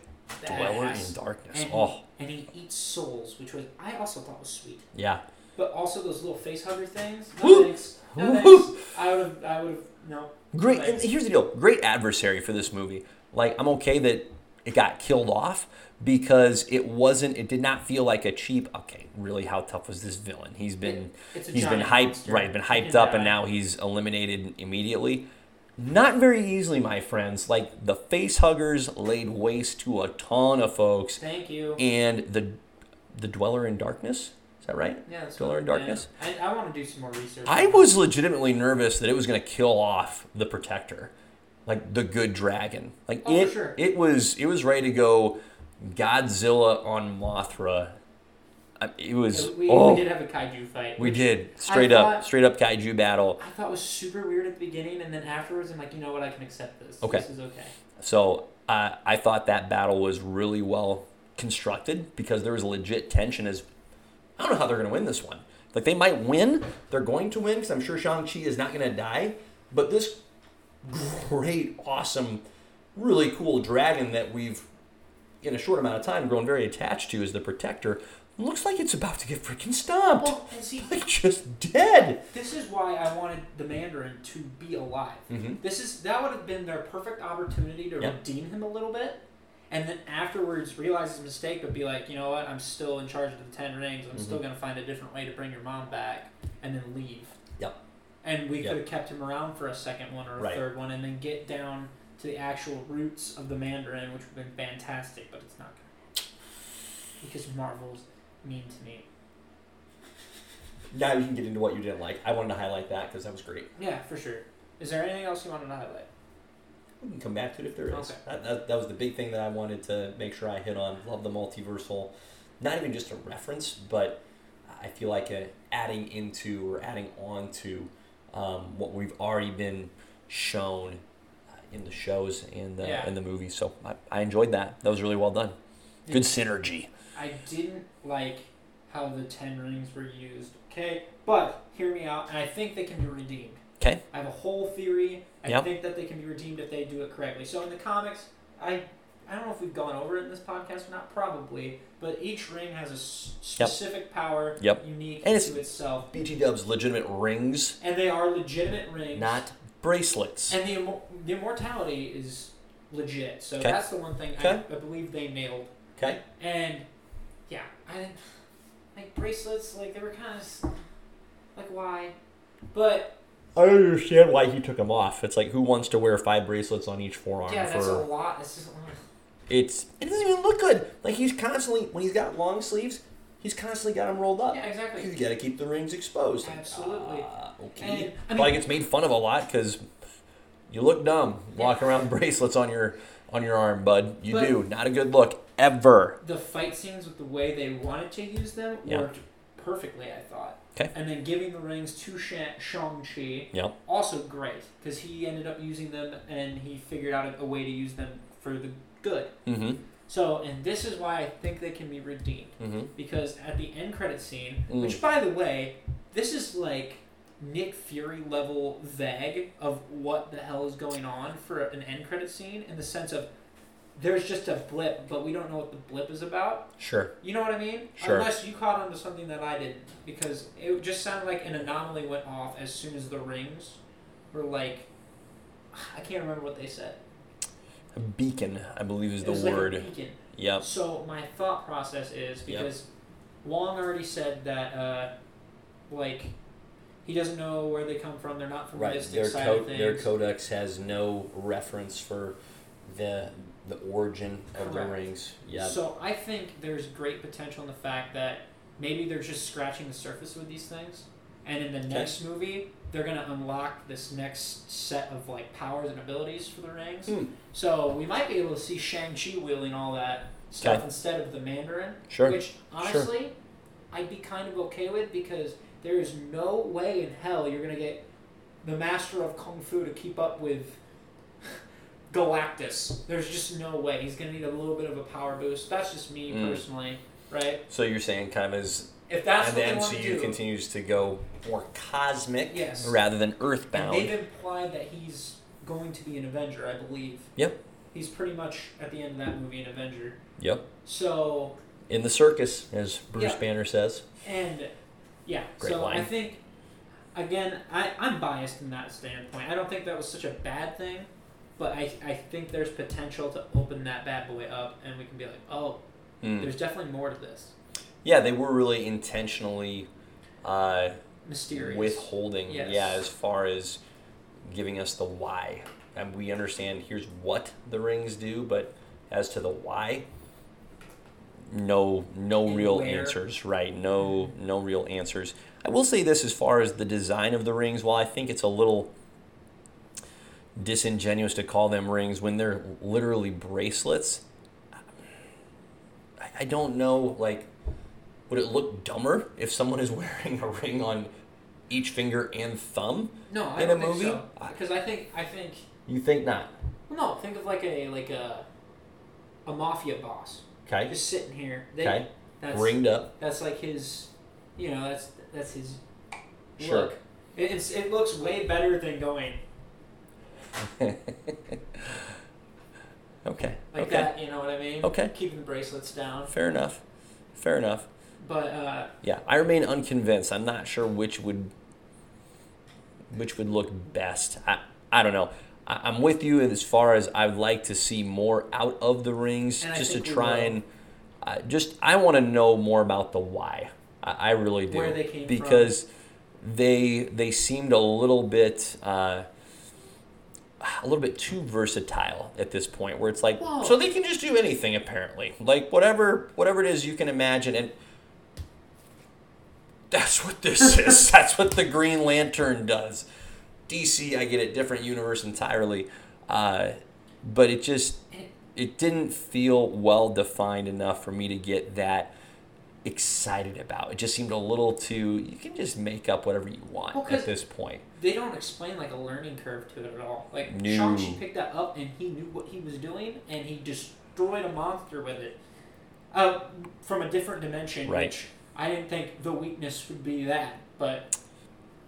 Dweller badass. in darkness. And, Oh, and he eats souls, which was I also thought was sweet. yeah. But also those little face hugger things. No Woo! thanks. No Woo! thanks. I would have. I would have. No. Great. And here's the deal. Great adversary for this movie. Like I'm okay that it got killed off because it wasn't. It did not feel like a cheap. Okay, really, how tough was this villain? He's been he's been hyped monster. right, been hyped up, die. and now he's eliminated immediately. Not very easily, my friends. Like the face huggers laid waste to a ton of folks, Thank you. and the the dweller in darkness. Is that right? Yeah, that's Dweller in Darkness? I, I want to do some more research. I was legitimately nervous that it was going to kill off the protector, like the good dragon. Like Oh, it, sure. it was, it was ready to go Godzilla on Mothra. It was. We, oh, we did have a kaiju fight. we did straight I up, thought- straight up kaiju battle. I thought it was super weird at the beginning, and then afterwards, I'm like, you know what? I can accept this. Okay. This is okay. So uh, I thought that battle was really well constructed because there was legit tension. As I don't know how they're going to win this one. Like they might win, they're going to win because I'm sure Shang Chi is not going to die. But this great, awesome, really cool dragon that we've in a short amount of time grown very attached to as the protector looks like it's about to get freaking stomped. Well, see, like just dead. this is why I wanted the Mandarin to be alive. Mm-hmm. This is that would have been their perfect opportunity to Yep. redeem him a little bit, and then afterwards realize his mistake, but be like, you know what? I'm still in charge of the Ten Rings. I'm still Mhm. gonna find a different way to bring your mom back, and then leave. Yep. And we Yep. could have kept him around for a second one or a Right. third one, and then get down to the actual roots of the Mandarin, which would have been fantastic. But it's not gonna because Marvel's mean to me. Now you can get into what you didn't like. I wanted to highlight that because that was great. Yeah, for sure. Is there anything else you wanted to highlight? We can come back to it if there is. Okay. That, that, that was the big thing that I wanted to make sure I hit on. Love the multiversal not even just a reference, but I feel like a adding into or adding on to um, what we've already been shown uh, in the shows and the Yeah. in the movies. So I, I enjoyed that. That was really well done. Good synergy. I didn't like how the ten rings were used. Okay, but hear me out, and I think they can be redeemed. Okay. I have a whole theory. I Yep. think that they can be redeemed if they do it correctly. So in the comics, I I don't know if we've gone over it in this podcast or not, probably, but each ring has a s- Yep. specific power, Yep. unique And it's- to itself, BT Dub's legitimate rings, and they are legitimate rings. not bracelets. And the immor- the immortality is legit. So Okay. that's the one thing I, I believe they nailed. Okay. And yeah, I like bracelets. Like they were kind of like why, but I don't understand why he took them off. It's like who wants to wear five bracelets on each forearm yeah, that's a lot. It's just it's it doesn't even look good. Like he's constantly when he's got long sleeves, he's constantly got them rolled up. yeah, exactly. You got to keep the rings exposed. Absolutely. Ah, okay. And, I Probably mean- gets made fun of a lot because you look dumb walking around with <laughs> bracelets on your on your arm, bud. You But- do. Not a good look ever. The fight scenes with the way they wanted to use them Yeah. worked perfectly. I thought. Okay. And then giving the rings to Shang Chi, Yep. also great because he ended up using them and he figured out a way to use them for the good. Mm-hmm. So, and this is why I think they can be redeemed. Mm-hmm. because at the end credit scene, Mm. which by the way, this is like Nick Fury level vague of what the hell is going on for an end credit scene in the sense of there's just a blip, but we don't know what the blip is about. Sure. You know what I mean? Sure. Unless you caught on to something that I didn't, because it just sounded like an anomaly went off as soon as the rings were like. <sighs> I can't remember what they said. A beacon, I believe, is It the was like word. beacon. Yep. So my thought process is because Wong already said that, uh, like, he doesn't know where they come from. They're not from the Right. mystic Their side co- their codex has no reference for the the origin of the rings. Yeah. So I think there's great potential in the fact that maybe they're just scratching the surface with these things, and in the next movie they're gonna unlock this next set of like powers and abilities for the rings. Hmm. So we might be able to see Shang Chi wielding all that stuff Okay. instead of the Mandarin. Sure. Which honestly, I'd be kind of okay with because there is no way in hell you're gonna get the master of kung fu to keep up with <laughs> Galactus. There's just no way. He's gonna need a little bit of a power boost. That's just me Mm. personally, right? So you're saying kind of as If that's and what the they want to MCU do, continues to go more cosmic Yes. rather than and earthbound. they've implied that he's going to be an Avenger, I believe. Yep. He's pretty much at the end of that movie an Avenger. Yep. So In the circus, as Bruce Yeah. Banner says. And yeah, Great so I line. think again, I, I'm biased from that standpoint. I don't think that was such a bad thing, but I, I think there's potential to open that bad boy up and we can be like, oh, Mm. there's definitely more to this. Yeah, they were really intentionally uh, Mysterious. withholding. Yes. Yeah, as far as giving us the why, and we understand here's what the rings do, but as to the why, no, no And real where. answers. Right? No, no real answers. I will say this as far as the design of the rings. While I think it's a little disingenuous to call them rings when they're literally bracelets. I, I don't know, like, would it look dumber if someone is <laughs> wearing a ring on each finger and thumb? no, I in don't a think movie? so. Because I think I think You think not? well, no, think of like a like a a mafia boss Okay. just sitting here. They, Okay. That's Ringed up. that's like his, you know, that's that's his Sure. look. It, it's, it looks way better than going <laughs> Okay. like okay. that. You know what I mean? Okay. Keeping the bracelets down, Fair enough. Fair enough. But uh, Yeah, I remain unconvinced. I'm not sure which would which would look best. I I don't know. I, I'm with you as far as I'd like to see more out of the rings, just to try and uh, just I want to know more about the why. I, I really do Where they came from. because they they seemed a little bit. Uh, a little bit too versatile at this point where it's like Whoa. so they can just do anything apparently like whatever whatever it is you can imagine and that's what this <laughs> is that's what the green lantern does dc i get it different universe entirely uh, but it just it, didn't feel well defined enough for me to get that excited about. It just seemed a little too. You can just make up whatever you want Well, at this point. They don't explain like a learning curve to it at all. Like No. Shang-Chi picked that up and he knew what he was doing and he destroyed a monster with it. Uh, from a different dimension, Right. which I didn't think the weakness would be that, but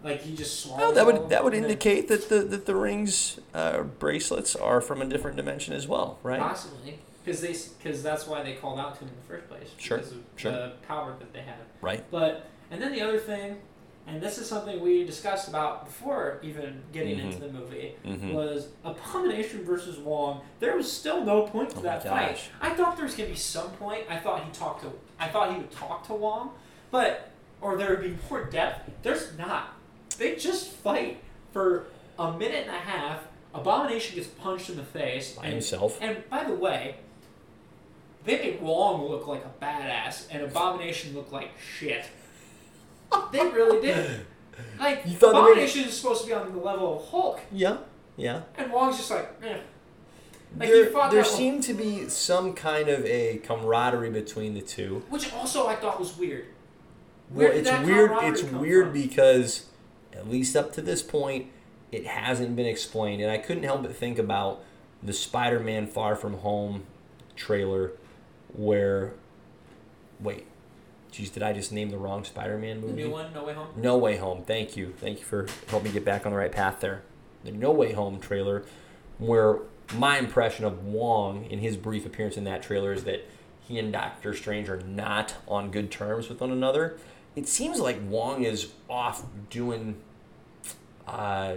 like he just swallowed. Well, that would that would and then- indicate that the that the rings uh, bracelets are from a different dimension as well, right? Possibly, because they because that's why they called out to him in the first place. Sure, Because of sure. the power that they have. Right. But and then the other thing, and this is something we discussed about before even getting Mhm. into the movie, Mm-hmm. was Abomination versus Wong. There was still no point to Oh that fight. I thought there was gonna be some point. I thought he talked to. I thought he would talk to Wong, but or there would be more depth. There's not. They just fight for a minute and a half. Abomination gets punched in the face. By and himself. and by the way, they made Wong look like a badass, and Abomination look like shit. They really did. <laughs> Like You thought they made- Abomination is supposed to be on the level of Hulk, Yeah. Yeah. and Wong's just like, eh. Like there he there seemed to be some kind of a camaraderie between the two. which also I thought was weird. Well, Where it's weird. It's weird from? because, at least up to this point, it hasn't been explained, and I couldn't help but think about the Spider-Man Far From Home trailer, where, wait, geez, did I just name the wrong Spider-Man movie? The new one, No Way Home. No Way Home. Thank you. Thank you for helping me get back on the right path there. The No Way Home trailer, where my impression of Wong in his brief appearance in that trailer is that he and Doctor Strange are not on good terms with one another. It seems like Wong is off doing uh,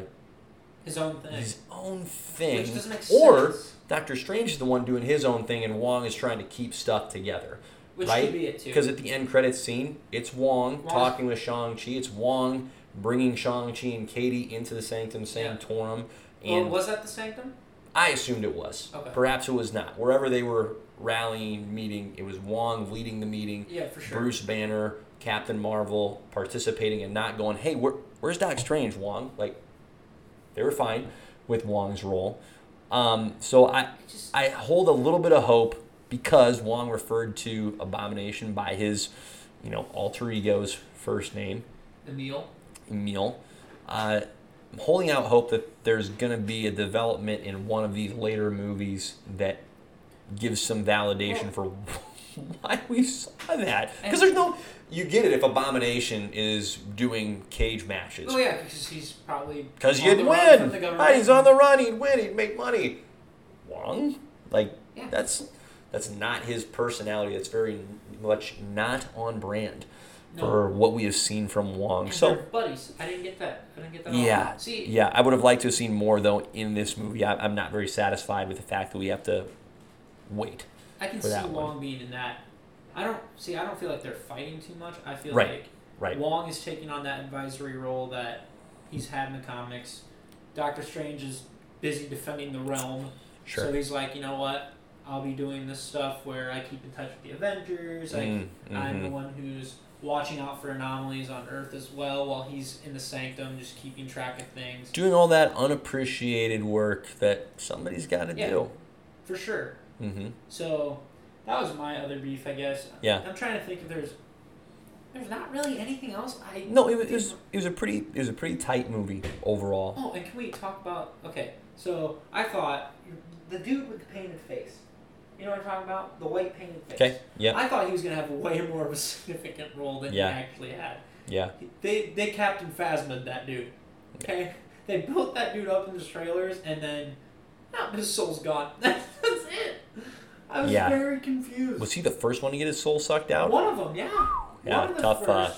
His own thing. his own thing, Which doesn't make or sense. Doctor Strange is the one doing his own thing, and Wong is trying to keep stuff together. Which right? could be it too. Because at the end credits scene, it's Wong, Wong. talking with Shang-Chi. It's Wong bringing Shang-Chi and Katie into the Sanctum Yeah. Sanctorum. well, And was that the Sanctum? I assumed it was. Okay. Perhaps it was not. Wherever they were rallying, meeting, it was Wong leading the meeting. Yeah, for sure. Bruce Banner, Captain Marvel participating and not going, hey, where, where's Doc Strange, Wong? Like, they were fine with Wong's role. Um, so I, I hold a little bit of hope because Wong referred to Abomination by his, you know, alter ego's first name, Emil. Emil. Uh, I'm holding out hope that there's going to be a development in one of these later movies that gives some validation for <laughs> <laughs> why we saw that. Because there's no, you get it if Abomination is doing cage matches. Oh yeah, because he's probably Because on you'd the win. the. Right, ah, he's on the run. He'd win. He'd make money. Wong, like Yeah. that's that's not his personality. That's very much not on brand No. for what we have seen from Wong. And So buddies. I didn't get that. I didn't get that. at all. yeah, See, yeah, I would have liked to have seen more though in this movie. I, I'm not very satisfied with the fact that we have to wait. I can see that one. Wong being in that. I don't see. I don't feel like they're fighting too much. I feel Right, like right. Wong is taking on that advisory role that he's had in the comics. Doctor Strange is busy defending the realm. Sure. So he's like, you know what? I'll be doing this stuff where I keep in touch with the Avengers. Like Mm, I'm the mhm. one who's watching out for anomalies on Earth as well, while he's in the Sanctum, just keeping track of things. Doing all that unappreciated work that somebody's got to Yeah. do. For sure. Hmm So that was my other beef, I guess. Yeah. I'm trying to think if there's there's not really anything else I No, it was, it was it was a pretty it was a pretty tight movie overall. Oh, and can we talk about okay, so I thought the dude with the painted face. You know what I'm talking about? The white painted face. Okay. Yeah. I thought he was gonna have way more of a <laughs> significant role than Yeah. he actually had. Yeah. They they Captain Phasma that dude. Okay? They built that dude up in the trailers and then oh, his soul's gone. <laughs> That's it. I was Yeah. very confused. Was he the first one to get his soul sucked out? One of them, yeah. Yeah, One of the tough, uh,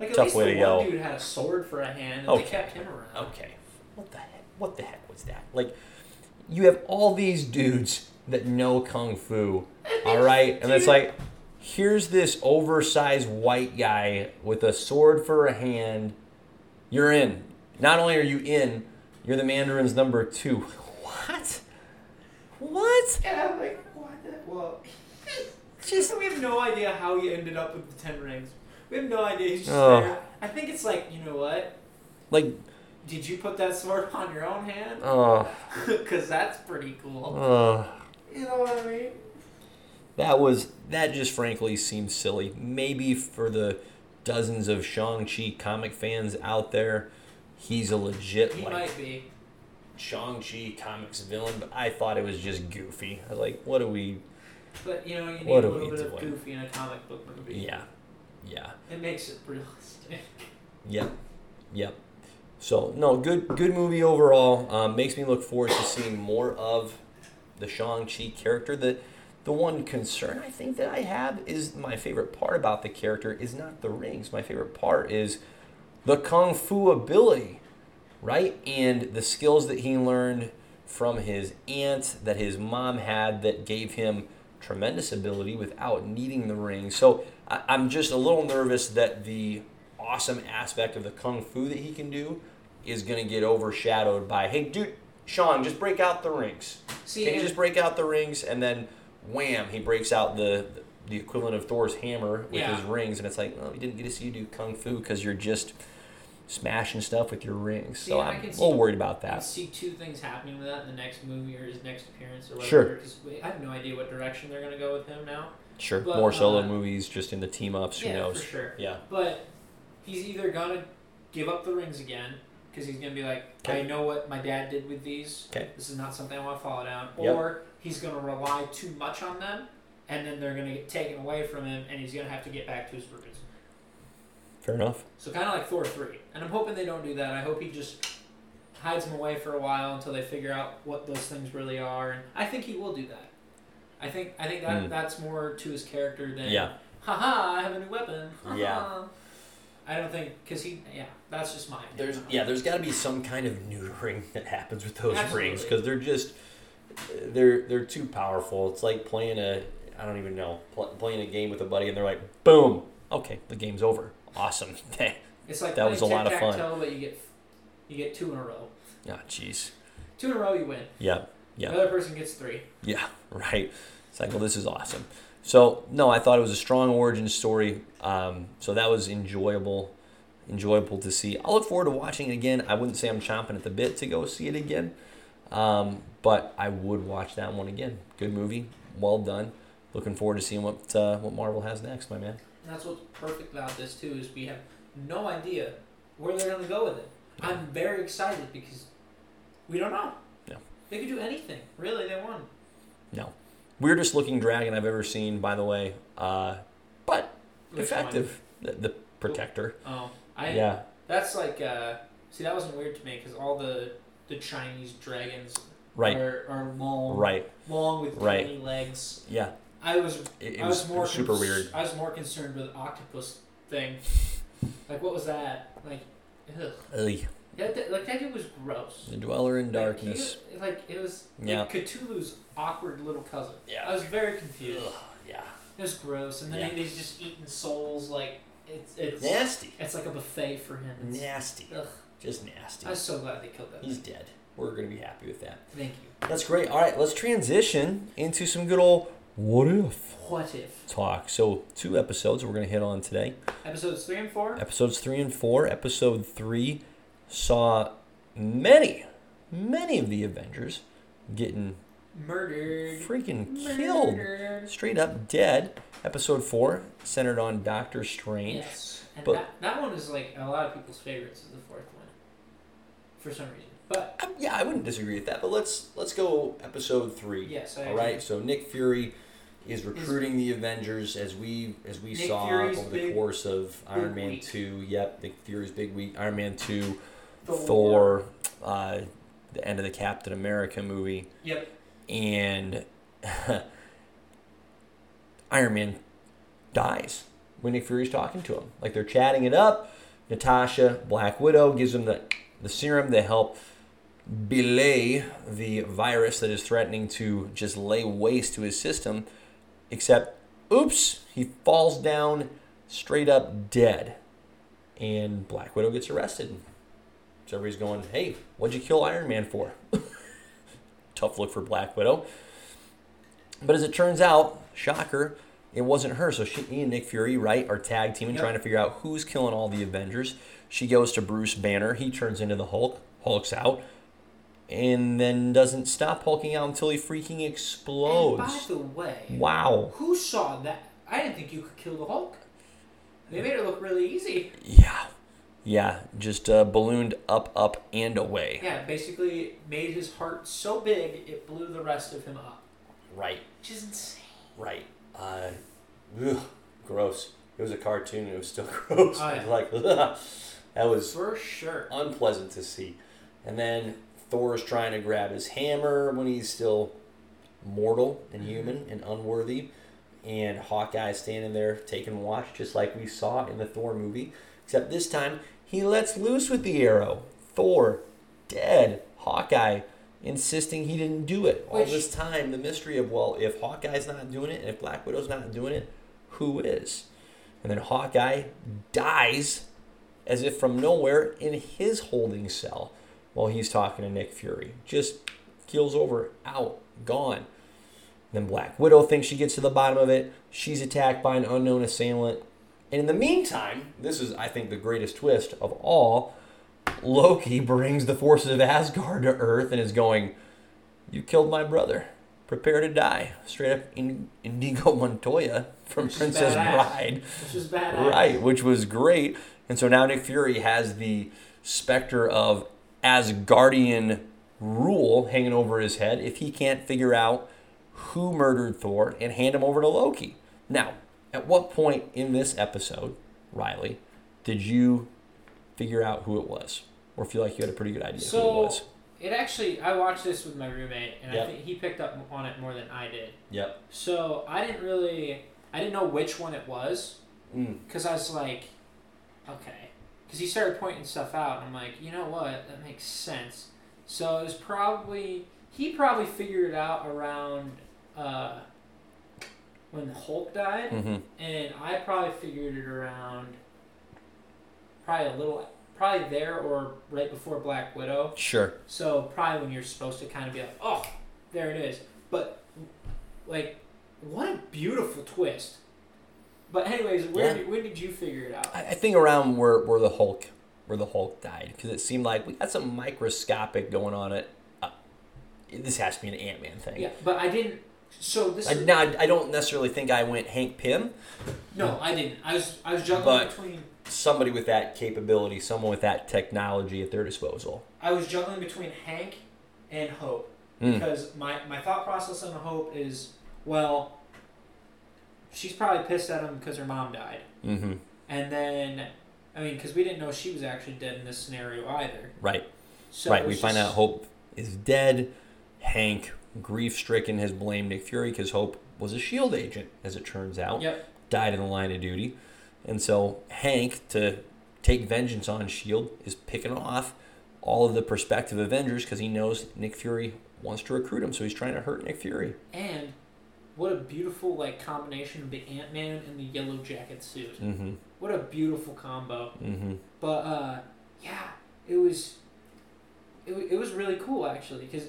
like at tough least way the to one go. dude had a sword for a hand, and Okay. they kept him around. Okay. What the heck? What the heck was that? Like, you have all these dudes that know kung fu, all right, and it's like, here's this oversized white guy with a sword for a hand. You're in. Not only are you in, you're the Mandarin's number two. <laughs> What? What? Yeah, I'm like what? The, well, <laughs> Just we have no idea how he ended up with the ten rings. We have no idea. He's just Oh. there. I think it's like you know what? like, Did you put that sword on your own hand? <laughs> oh, Because that's pretty cool. oh. You know what I mean? that was that just frankly seems silly. Maybe for the dozens of Shang Chi comic fans out there, he's a legit He like might be. Shang Chi comics villain. But I thought it was just goofy. I was like, what are we? But you know, you need What a little bit of goofy in a comic book movie. Yeah, yeah. It makes it realistic. <laughs> Yep, yep. So no, good good movie overall. Um, makes me look forward to seeing more of the Shang Chi character. The the one concern I think that I have is my favorite part about the character is not the rings. My favorite part is the kung fu ability, right? And the skills that he learned from his aunt that his mom had that gave him tremendous ability without needing the ring. So I, I'm just a little nervous that the awesome aspect of the kung fu that he can do is going to get overshadowed by, hey, dude, Sean, just break out the rings. See, Can you just break out the rings? And then, wham, he breaks out the the equivalent of Thor's hammer with Yeah. his rings, and it's like, well, we didn't get to see you do kung fu because you're just smashing stuff with your rings. So See, I'm a little worried about that. I see two things happening with that in the next movie or his next appearance or whatever. Sure. I have no idea what direction they're going to go with him now. Sure, but, more solo uh, movies, just in the team ups. Who yeah, knows? for sure. Yeah, But he's either going to give up the rings again because he's going to be like, Okay. I know what my dad did with these. Okay. This is not something I want to follow down. Yep. Or he's going to rely too much on them and then they're going to get taken away from him and he's going to have to get back to his roots. Fair enough. So kind of like Thor three, and I'm hoping they don't do that. I hope he just hides them away for a while until they figure out what those things really are, and I think he will do that. I think I think that Mm. that's more to his character than Yeah. haha I have a new weapon. Yeah. I don't think because he yeah that's just mine. There's yeah, there's got to be some kind of neutering <laughs> that happens with those Absolutely. rings because they're just they're they're too powerful. It's like playing a I don't even know pl- playing a game with a buddy and they're like boom, okay, the game's over. Awesome. <laughs> ah, It's like that was a lot of fun. but you get you get two in a row. Ah, jeez. Two in a row, you win. Yeah, yeah. The other person gets three. Yeah, <laughs> right. It's like, well, this is awesome. So, no, I thought it was a strong origin story. Um, so that was enjoyable, enjoyable to see. I look forward to watching it again. I wouldn't say I'm chomping at the bit to go see it again, um, but I would watch that one again. Good movie, well done. Looking forward to seeing what uh, what Marvel has next, my man. And that's what's perfect about this too is we have no idea where they're gonna go with it. I'm very excited because we don't know. No. They could do anything. Really, they won. No. Weirdest looking dragon I've ever seen, by the way, uh, but Which effective. The, the protector. Oh, I. Yeah, That's like. Uh, see, that wasn't weird to me because all the the Chinese dragons right, are, are long, right. long with Right. legs. Yeah, I was. it, it I was, was more super cons- weird. I was more concerned with octopus thing. Like, what was that? Like, ugh. Ugh. That, that- like that dude was gross. The dweller in Like, darkness. he- like it was Yeah. like Cthulhu's awkward little cousin. Yeah. I was very confused. Ugh, yeah. It was gross, and then Yeah. he, he's just eating souls like it's it's Nasty. it's like a buffet for him. It's, Nasty. Ugh. Just nasty. I'm so glad they killed that. He's dead. We're going to be happy with that. Thank you. That's great. All right, let's transition into some good old what if What if talk. So, two episodes we're going to hit on today. episodes three and four? Episodes three and four. Episode three saw many, many of the Avengers getting Murdered. freaking killed. Straight up dead. Episode four centered on Doctor Strange. Yes, and But- that that one is like a lot of people's favorites. Is the fourth one, for some reason. But yeah, I wouldn't disagree with that, but let's let's go episode three. yes, I All right, so Nick Fury is recruiting the Avengers as we as we Nick saw Fury's over the big- course of Iron Man week. two. Yep, Nick Fury's big week. Iron Man two, Thor. Thor, uh, the end of the Captain America movie, Yep. and <laughs> Iron Man dies when Nick Fury's talking to him. Like they're chatting it up. Natasha, Black Widow, gives him the the serum to help belay the virus that is threatening to just lay waste to his system. Except, oops, he falls down straight up dead. And Black Widow gets arrested. So everybody's going, hey, what'd you kill Iron Man for? <laughs> Tough look for Black Widow. But as it turns out, shocker, it wasn't her. So she and Nick Fury, right, are tag teaming, Yep. trying to figure out who's killing all the Avengers. She goes to Bruce Banner. He turns into the Hulk. Hulk's out. And then doesn't stop hulking out until he freaking explodes. And by the way, wow. who saw that? I didn't think you could kill the Hulk. They made it look really easy. Yeah. Yeah, just uh, ballooned up, up, and away. Yeah, basically made his heart so big it blew the rest of him up. Right, Which is insane. right. Uh, ugh, gross. It was a cartoon. It was still <laughs> gross. Oh, yeah. was like, ugh. that was For sure. unpleasant to see. And then Thor's trying to grab his hammer when he's still mortal and mm-hmm. human and unworthy. And Hawkeye standing there taking watch, just like we saw in the Thor movie. Except this time, he lets loose with the arrow. Thor, dead. Hawkeye insisting he didn't do it. All Which- this time, the mystery of, well, if Hawkeye's not doing it and if Black Widow's not doing it, who is? And then Hawkeye dies as if from nowhere in his holding cell while he's talking to Nick Fury. Just keels over, out, gone. Then Black Widow thinks she gets to the bottom of it. She's attacked by an unknown assailant. And in the meantime, this is, I think, the greatest twist of all. Loki <laughs> brings the forces of Asgard to Earth and is going, You killed my brother. Prepare to die. Straight up Inigo <laughs> Montoya from Which Princess. Bride. Which is badass. Right, which was great. And so now Nick Fury has the specter of Asgardian rule hanging over his head if he can't figure out who murdered Thor and hand him over to Loki. Now, at what point in this episode, Riley, did you figure out who it was? Or feel like you had a pretty good idea who it So was? it actually, I watched this with my roommate, and Yep. I think he picked up on it more than I did. Yep. So I didn't really, I didn't know which one it was, Mm. because I was like, okay, because he started pointing stuff out, and I'm like, you know what, that makes sense. So it was probably he probably figured it out around uh, when Hulk died, hmm and I probably figured it around probably a little, probably there or right before Black Widow. Sure. So probably when you're supposed to kind of be like, oh, there it is. But like, what a beautiful twist. But anyways, where Yeah. did, when did you figure it out? I, I think around where, where the Hulk where the Hulk died because it seemed like we got some microscopic going on. It uh, this has to be an Ant Man thing. Yeah, but I didn't. So this I, is, now I, don't necessarily think I went Hank Pym. no, I didn't. I was I was juggling But- between Somebody with that capability, someone with that technology at their disposal. I was juggling between Hank and Hope Mm. because my my thought process on Hope is well, she's probably pissed at him because her mom died, Mm-hmm. and then I mean because we didn't know she was actually dead in this scenario either. Right. So right. We was find out Hope is dead. Hank, grief stricken, has blamed Nick Fury because Hope was a Shield agent, as it turns out. Yep. died in the line of duty. And so Hank, to take vengeance on S.H.I.E.L.D., is picking off all of the prospective Avengers because he knows Nick Fury wants to recruit him. So he's trying to hurt Nick Fury. And what a beautiful like combination of the Ant Man and the Yellow Jacket suit. Mm-hmm. What a beautiful combo. Mm-hmm. But uh, yeah, it was. It, it was really cool actually because,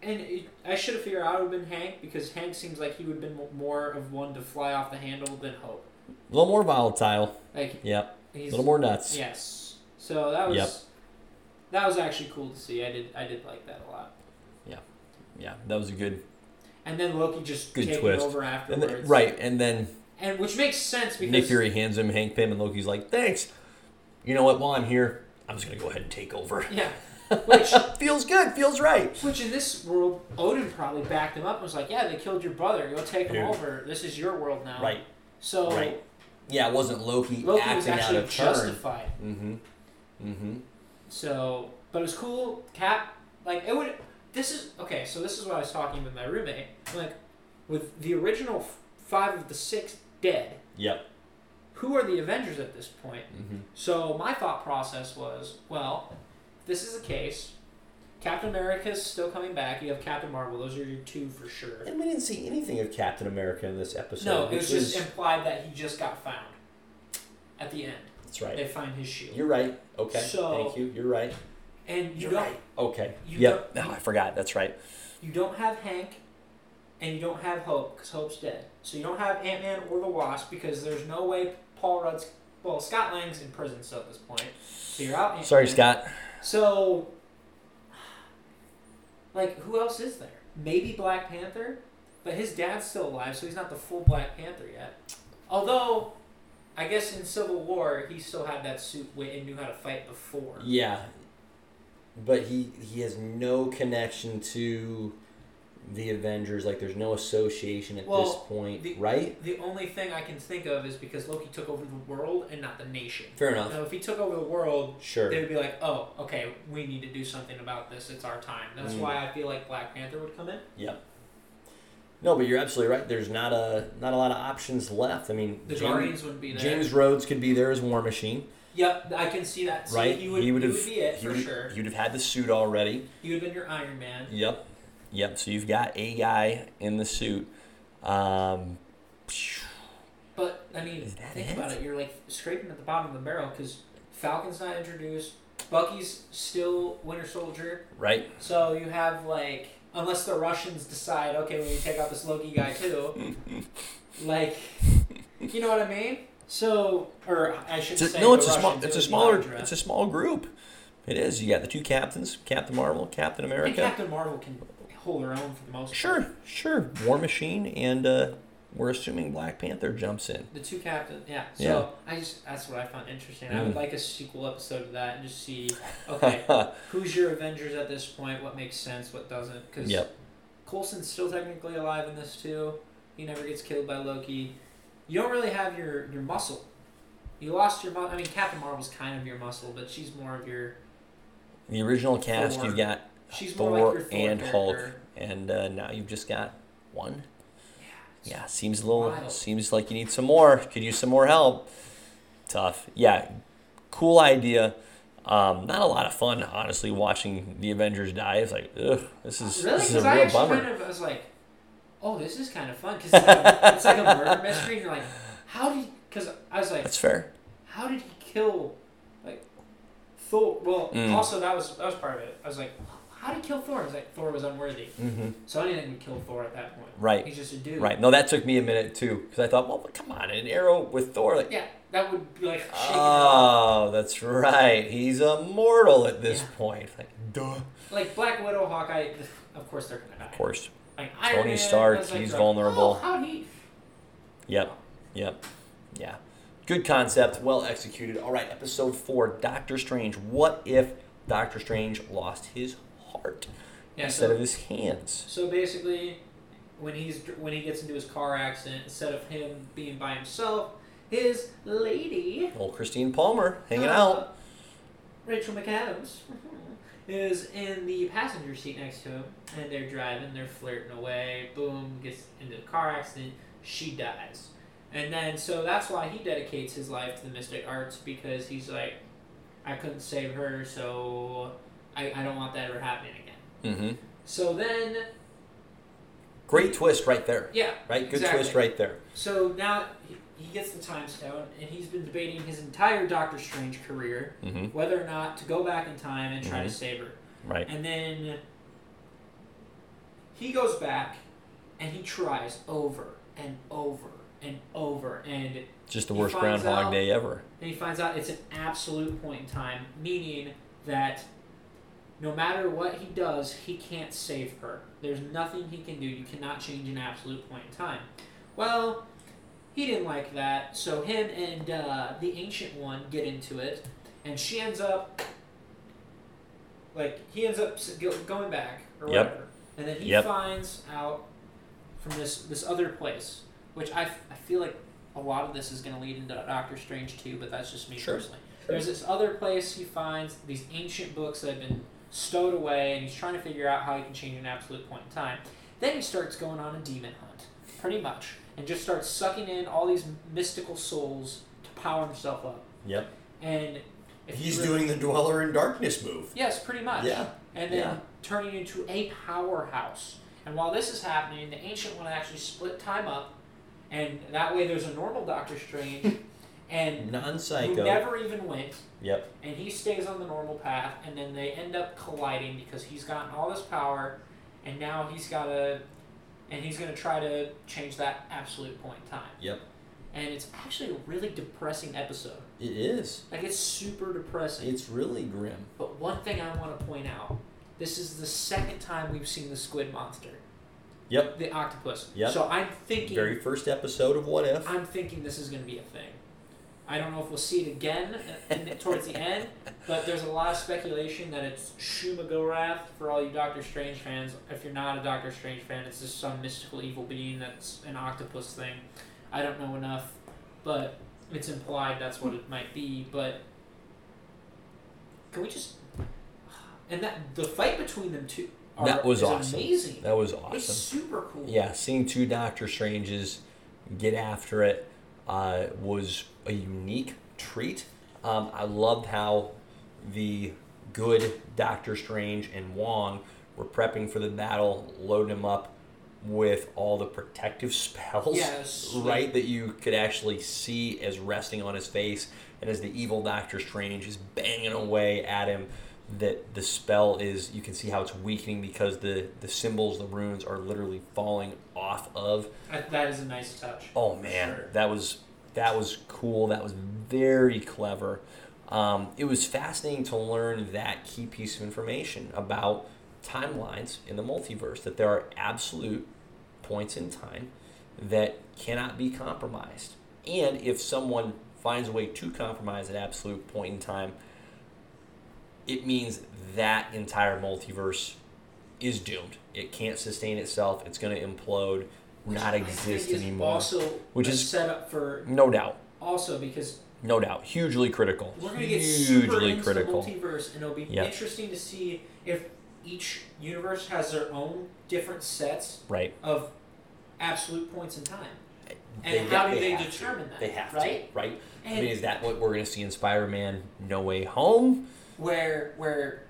and it, I should have figured out it would have been Hank because Hank seems like he would have been more of one to fly off the handle than Hope. A little more volatile. Like Yep. A little more nuts. Yes. So that was. Yep. That was actually cool to see. I did. I did like that a lot. Yeah, yeah, that was a good, And then Loki just Good taking twist. over and afterwards. then, right. And then And which makes sense because Nick Fury hands him Hank Pym, and Loki's like, "Thanks. You know what? While I'm here, I'm just gonna go ahead and take over." Yeah. <laughs> Which feels good. Feels right. which in this world Odin probably backed him up and was like, Yeah, they killed your brother, go take him Dude. over. This is your world now. Right. So Right. Yeah, it wasn't Loki, Loki was acting out actually of turn. justified. Mm-hmm. Mm-hmm. So but it was cool. Cap like it would this is okay, so this is what I was talking with my roommate. Like with the original f- five of the six dead, Yep. who are the Avengers at this point? Mm-hmm. So my thought process was, well, this is the case. Captain America is still coming back. You have Captain Marvel. Those are your two for sure. And we didn't see anything of Captain America in this episode. No, it was just implied that he just got found. At the end, that's right. they find his shield, You're right. Okay. So- Thank you. You're right. And you You're don't right. Okay. you yep. don't- No, I forgot. That's right. you don't have Hank, and you don't have Hope because Hope's dead. So you don't have Ant Man or the Wasp because there's no way Paul Rudd's well Scott Lang's in prison still at this point. So you're out. Ant-Man. Sorry, Scott. So Like who else is there? Maybe Black Panther, but his dad's still alive, so he's not the full Black Panther yet. Although, I guess in Civil War he still had that suit and knew how to fight before. Yeah, but he he has no connection to the Avengers. Like, there's no association at this point, the- right? The only thing I can think of is because Loki took over the world and not the nation. Fair enough. Now, if he took over the world, Sure. they would be like, "Oh, okay, we need to do something about this. It's our time." That's Mm. why I feel like Black Panther would come in. Yep. No, but you're absolutely right. There's not a not a lot of options left. I mean, The James, Guardians wouldn't be there. James Rhodes could be there as War Machine, Yep, I can see that. See, right? He would, he would he have would be it for would, sure. Would have had the suit already. Would have been your Iron Man. Yep. Yep. So you've got a guy in the suit. Um, But I mean, think it? about it. You're like scraping at the bottom of the barrel because Falcon's not introduced. Bucky's still Winter Soldier. right. So you have like, unless the Russians decide, okay, we need to take out this Loki guy too. <laughs> like, you know what I mean? So, or I should It's say, no, it's a small. It's a smaller. Hydra. It's a small group. It is. You got the two captains: Captain Marvel, Captain And America. Captain Marvel can hold her own for the most part. Sure, sure. War Machine, and uh, we're assuming Black Panther jumps in. The two captains, yeah. So Yeah. I just that's what I found interesting. I would Mm. like a sequel episode of that and just see, okay, <laughs> who's your Avengers at this point? What makes sense? What doesn't? Because Yep. Coulson's still technically alive in this too. He never gets killed by Loki. You don't really have your your muscle. You lost your muscle. I mean, Captain Marvel's kind of your muscle, but she's more of your. The original cast, Thor. you've got She's Thor like Thor and Hulk, and uh, now you've just got one. Yeah. Yeah, seems a little. wild. Seems like you need some more. Could use some more help. Tough. Yeah, cool idea. Um, not a lot of fun, honestly, watching the Avengers die. It's like, ugh, this is Really? this is a I real actually bummer. kind of I was like, oh, this is kind of fun because it's, like a- <laughs> it's like a murder mystery. And you're like, how did? Because I was like, That's fair. how did he kill like Thor? Well, Mm. also that was that was part of it. I was like, how did he kill Thor? I was like, Thor was unworthy. hmm So anything would kill Thor at that point. Right. He's just a dude. Right. No, that took me a minute too, because I thought, well, come on, an arrow with Thor, like. Yeah, that would be like shaking. him off. Oh, that's right. He's immortal at this Yeah. point. Like, duh. Like Black Widow, Hawkeye. Of course they're gonna die. Of course. Like Tony Man, Stark, like he's the- vulnerable. Oh, he? Yep. Yep. Yeah. Good concept. Well executed. All right. Episode four. Doctor Strange. What if Doctor Strange lost his heart Yeah. instead So, of his hands? so basically, when he's when he gets into his car accident, instead of him being by himself, his lady, Old Christine Palmer hanging uh, out. Rachel McAdams, is in the passenger seat next to him, and they're driving. They're flirting away. Boom, gets into a car accident. She dies. And then, so that's why he dedicates his life to the mystic arts because he's like, I couldn't save her, so I, I don't want that ever happening again. Mm-hmm. So then, Great twist right there. yeah. Right. Good Exactly. twist right there. So now he, gets the time stone, and he's been debating his entire Doctor Strange career Mm-hmm. whether or not to go back in time and try Mhm. to save her. Right. And then he goes back and he tries over and over and over, and Just the he worst Groundhog out- Day ever. then he finds out it's an absolute point in time, meaning that no matter what he does, he can't save her. There's nothing he can do. You cannot change an absolute point in time. Well, he didn't like that, so him and uh, the ancient one get into it, and she ends up like he ends up going back or Yep. whatever, and then he Yep. finds out from this this other place, which I, f- I feel like a lot of this is going to lead into Doctor Strange too, but that's just me Sure. personally. There's this other place he finds these ancient books that have been stowed away, and he's trying to figure out how he can change an absolute point in time. Then he starts going on a demon hunt, pretty much, and just starts sucking in all these mystical souls to power himself up. Yep. And if He's really- doing the Dweller in Darkness move. Yes, pretty much. Yeah. And then Yeah. turning into a powerhouse. And while this is happening, the ancient one actually split time up, and that way there's a normal Doctor Strange, <laughs> and Non who psycho. never even went, Yep. and he stays on the normal path, and then they end up colliding because he's gotten all this power, and now he's got to, and he's gonna try to change that absolute point in time. Yep. And it's actually a really depressing episode. It is. Like it's super depressing. It's really grim. But one thing I want to point out this is the second time we've seen the squid monster, Yep. the octopus. Yep. So I'm thinking, Very first episode of What If. I'm thinking this is going to be a thing. I don't know if we'll see it again in, towards the end, but there's a lot of speculation that it's Shumagorath for all you Doctor Strange fans. If you're not a Doctor Strange fan, it's just some mystical evil being that's an octopus thing. I don't know enough, but it's implied that's what it might be. But can we just and that the fight between them two are, That was awesome. amazing. That was It's awesome. super cool. Yeah, seeing two Doctor Stranges get after it uh, was a unique treat. Um, I loved how the good Doctor Strange and Wong were prepping for the battle, loading him up with all the protective <laughs> spells, Yeah, it was sweet. right? That you could actually see as resting on his face, and as the evil Doctor Strange is banging away at him, that the spell is you can see how it's weakening because the the symbols, the runes are literally falling off of. That is a nice touch. Oh man, Sure. that was that was cool. That was very clever. Um, it was fascinating to learn that key piece of information about timelines in the multiverse. That there are absolute points in time that cannot be compromised, and if someone finds a way to compromise an absolute point in time, it means that entire multiverse is doomed. It can't sustain itself. It's going to implode, Which not exist is anymore. Also, Which is- set up for No doubt. also because No doubt. Hugely critical. we're gonna get super Hugely into critical. the multiverse, and it'll be Yep. interesting to see if each universe has their own different sets Right. of absolute points in time. And They how do they to. determine that, They have right? to. Right. I mean, is that what we're going to see in Spider-Man: No Way Home? where where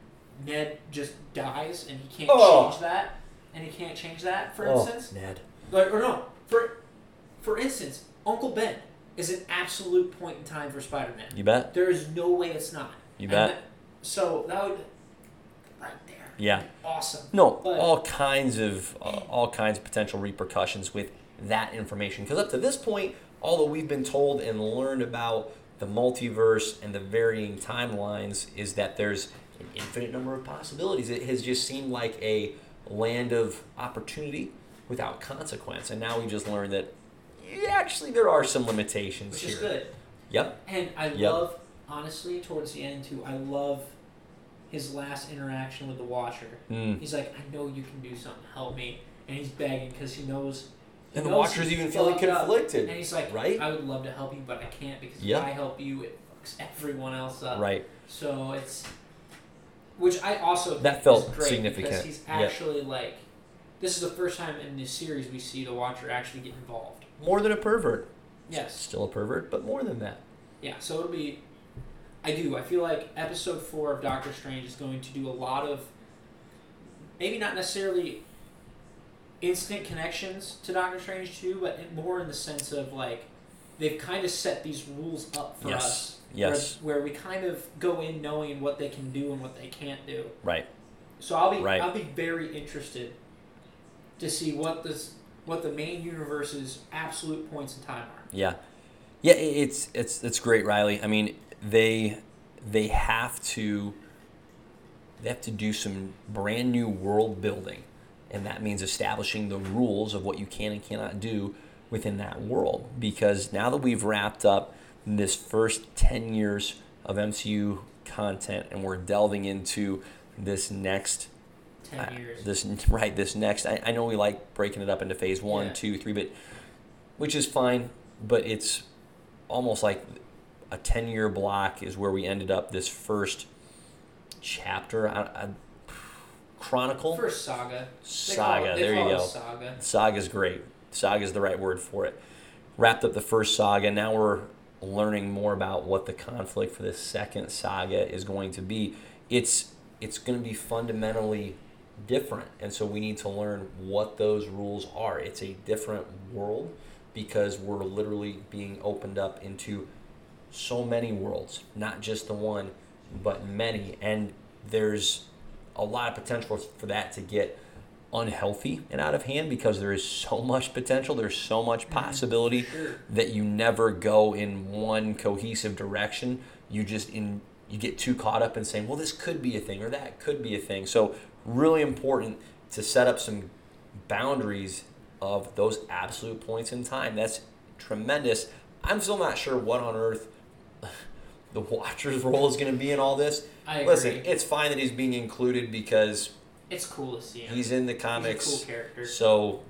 Ned just dies and he can't Oh. change that, and he can't change that, for oh, instance. Ned. Like, or no, for for instance, Uncle Ben is an absolute point in time for Spider-Man. You bet. There is no way it's not. You And bet. that- so that would right there. Yeah. Awesome. No, But- all kinds of uh, all kinds of potential repercussions with that information. Because up to this point, all that we've been told and learned about the multiverse and the varying timelines is that there's an infinite number of possibilities. It has just seemed like a land of opportunity without consequence, and now we just learned that yeah, actually there are some limitations Which is good. Yep. And I Yep. love honestly towards the end too, I love his last interaction with the Watcher. Mm. He's like, I know you can do something, help me. And he's begging because he knows. he And the knows Watcher's even feeling fucked up. conflicted. And he's like, right? I would love to help you, but I can't because Yeah. if I help you, it fucks everyone else up. Right. So it's, which I also That felt significant. because he's Yep. actually like, this is the first time in this series we see the Watcher actually get involved. More than a pervert. Yes. Still a pervert, but more than that. Yeah. So it'll be. I do. I feel like episode four of Doctor Strange is going to do a lot of, maybe not necessarily instant connections to Doctor Strange two, but more in the sense of like, they've kind of set these rules up for Yes. us. Yes. Where, where we kind of go in knowing what they can do and what they can't do. Right. So I'll be Right. I'll be very interested to see what this what the main universe's absolute points in time are. Yeah, yeah. It's it's it's great, Riley. I mean, they they have to they have to do some brand new world building, and that means establishing the rules of what you can and cannot do within that world. Because now that we've wrapped up this first ten years of MCU content, and we're delving into this next Ten uh. This <laughs> right. This next. I, I know we like breaking it up into phase one, Yeah. two, three, but which is fine. But it's almost like a ten year block is where we ended up. This first chapter, I, I, chronicle, First saga. Saga. Call it, they there you go. Saga. Saga's great. Saga's the right word for it. Wrapped up the first saga. Now we're learning more about what the conflict for the second saga is going to be. It's it's going to be fundamentally different, and so we need to learn what those rules are. It's a different world because we're literally being opened up into so many worlds, not just the one, but many, and there's a lot of potential for that to get unhealthy and out of hand because there is so much potential, there's so much mm-hmm. possibility Sure. that you never go in one cohesive direction. You just in you get too caught up in saying, "Well, this could be a thing or that could be a thing." So really important to set up some boundaries of those absolute points in time. That's tremendous. I'm still not sure what on earth <laughs> the Watcher's <laughs> role is going to be in all this. I agree. Listen, it's fine that he's being included because it's cool to see him. he's in the He's comics. a cool character. So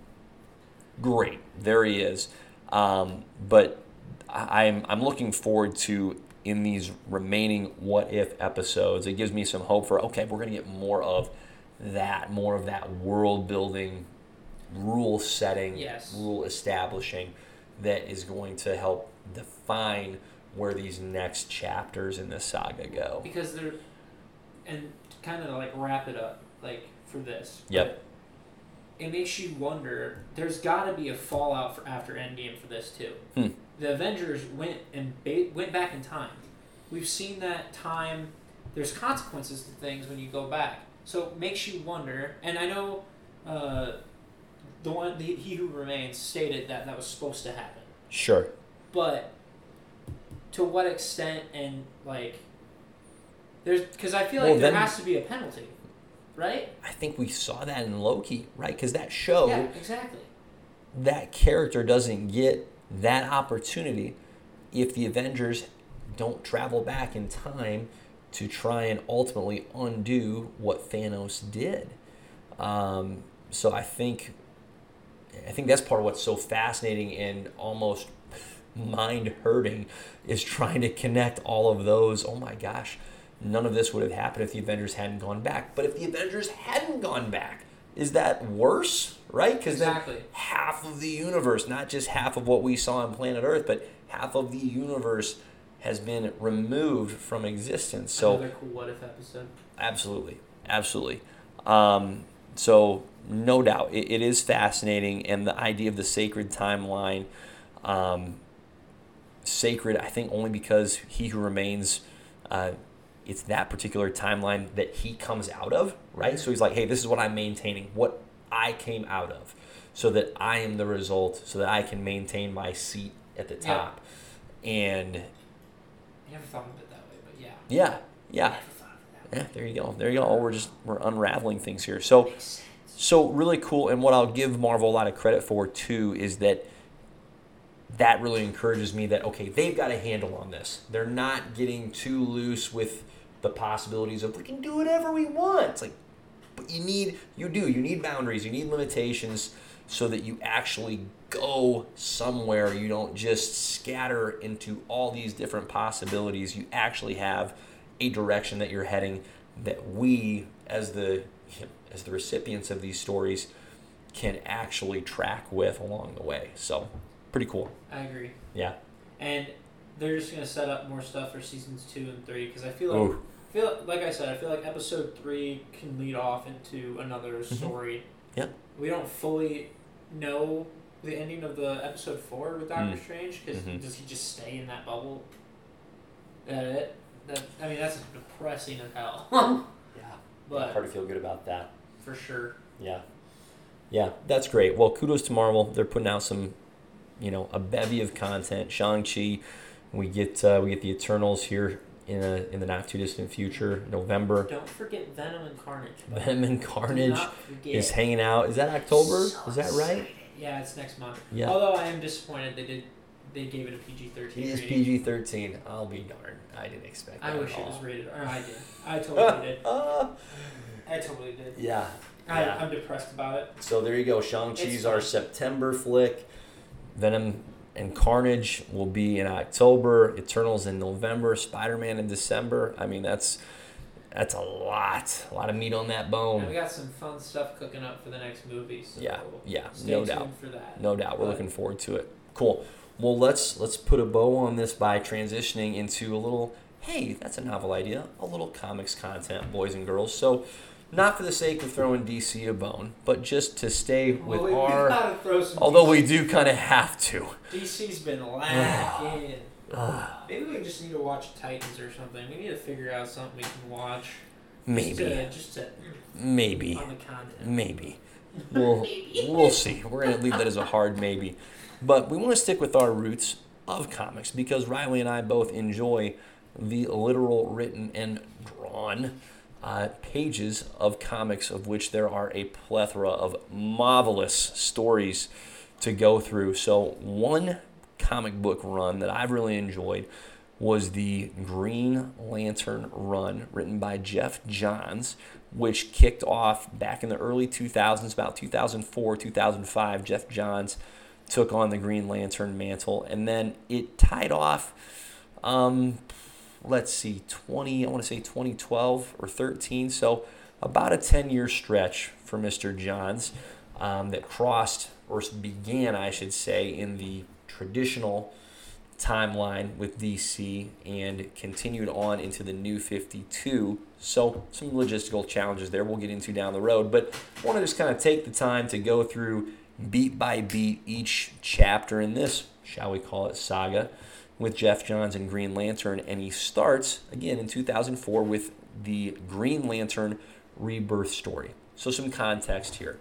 great, there he is. Um, but I'm I'm looking forward to in these remaining what if episodes. It gives me some hope for okay, we're gonna get more of that, more of that world building, rule setting, Yes. rule establishing that is going to help define where these next chapters in the saga go. because they're and kind of like wrap it up like for this Yep. it makes you wonder there's got to be a fallout for after endgame for this too Hmm. the avengers went and ba- went back in time we've seen that time there's consequences to things when you go back so it makes you wonder and i know uh, the one the, he who remains stated that that was supposed to happen Sure. but to what extent and like there's because I feel like Well, there has to be a penalty, right? I think we saw that in Loki, right? Because that show. yeah, exactly. that character doesn't get that opportunity if the Avengers don't travel back in time to try and ultimately undo what Thanos did. Um, so I think I think that's part of what's so fascinating and almost mind hurting is trying to connect all of those. Oh my gosh, none of this would have happened if the Avengers hadn't gone back. But if the Avengers hadn't gone back, is that worse? Right? Because Exactly. then half of the universe, not just half of what we saw on planet Earth, but half of the universe has been removed from existence. So Another cool what if episode. Absolutely, absolutely. Um, so no doubt, it, it is fascinating, and the idea of the sacred timeline, um, sacred, I think, only because he who remains, uh, it's that particular timeline that he comes out of, right? So he's like, hey, this is what I'm maintaining, what I came out of, so that I am the result, so that I can maintain my seat at the Yeah. top, and I never thought of it that way, but yeah. yeah, yeah. Never thought of it that Yeah, there you go. There you go. We're just we're unraveling things here. So way. Makes sense. so really cool. And what I'll give Marvel a lot of credit for too is that that really encourages me that okay, they've got a handle on this. They're not getting too loose with the possibilities of we can do whatever we want. It's like, but you need you do you need boundaries. You need limitations so that you actually go somewhere. You don't just scatter into all these different possibilities. You actually have a direction that you're heading that we as the as the recipients of these stories can actually track with along the way. So pretty cool. I agree. Yeah. And they're just gonna set up more stuff for seasons two and three because I feel like Oh, feel like I said I feel like episode three can lead off into another Mm-hmm. story. Yeah. We don't fully know the ending of the episode four with Doctor Mm. Strange because Mhm. does he just stay in that bubble? That it? That I mean that's depressing as hell. <laughs> yeah. but Hard to feel good about that. for sure. Yeah. Yeah, that's great. Well, kudos to Marvel. They're putting out some, you know, a bevy of content. Shang Chi, we get uh, we get the Eternals here in a, in the not too distant future, November. Don't forget Venom and Carnage. Venom and Carnage is hanging out. Is that October? So is that right? excited. Yeah, it's next month. Yeah. Although I am disappointed they did they gave it a PG thirteen. It is. PG thirteen. I'll be darned. I didn't expect that. I wish it was rated. Or I did. I <laughs> totally did. Uh, <laughs> I totally did. yeah. I, Yeah. I'm depressed about it. So there you go. Shang-Chi's our. September flick. Venom and Carnage will be in October. Eternals in November. Spider-Man in December. I mean, that's that's a lot. A lot of meat on that And we got some fun stuff cooking up for the next movie. So Yeah, yeah, no doubt. No doubt. We're But- looking forward to it. Cool. Well, let's let's put a bow on this by transitioning into a little. Hey, that's a novel idea. A little comics content, boys and girls. So, not for the sake of throwing DC a bone, but just to stay with Well, we, our. we throw some Although DC. we do kind of have to. DC's been <sighs> lacking. Maybe we just need to watch Titans or something. We need to figure out something we can watch. Maybe. Just to, just to Maybe. on the content. Maybe. <laughs> We'll, we'll see. We're going to leave that as a hard maybe. But we want to stick with our roots of comics because Riley and I both enjoy the literal, written, and drawn uh, pages of comics, of which there are a plethora of marvelous stories to go through. So, one comic book run that I've really enjoyed was the Green Lantern run written by Geoff Johns, which kicked off back in the early 2000s, about 2004, 2005. Geoff Johns took on the Green Lantern mantle, and then it tied off. Um, let's see, 20, I want to say 2012 or 13. So about a 10 year stretch for Mr. Johns um, that crossed, or began, I should say, in the traditional timeline with DC and continued on into the new 52. So, some logistical challenges there we'll get into down the road. But I want to just kind of take the time to go through beat by beat each chapter in this, shall we call it, saga with Geoff Johns and Green Lantern. And he starts, again, in 2004 with the Green Lantern rebirth story. So, some context here.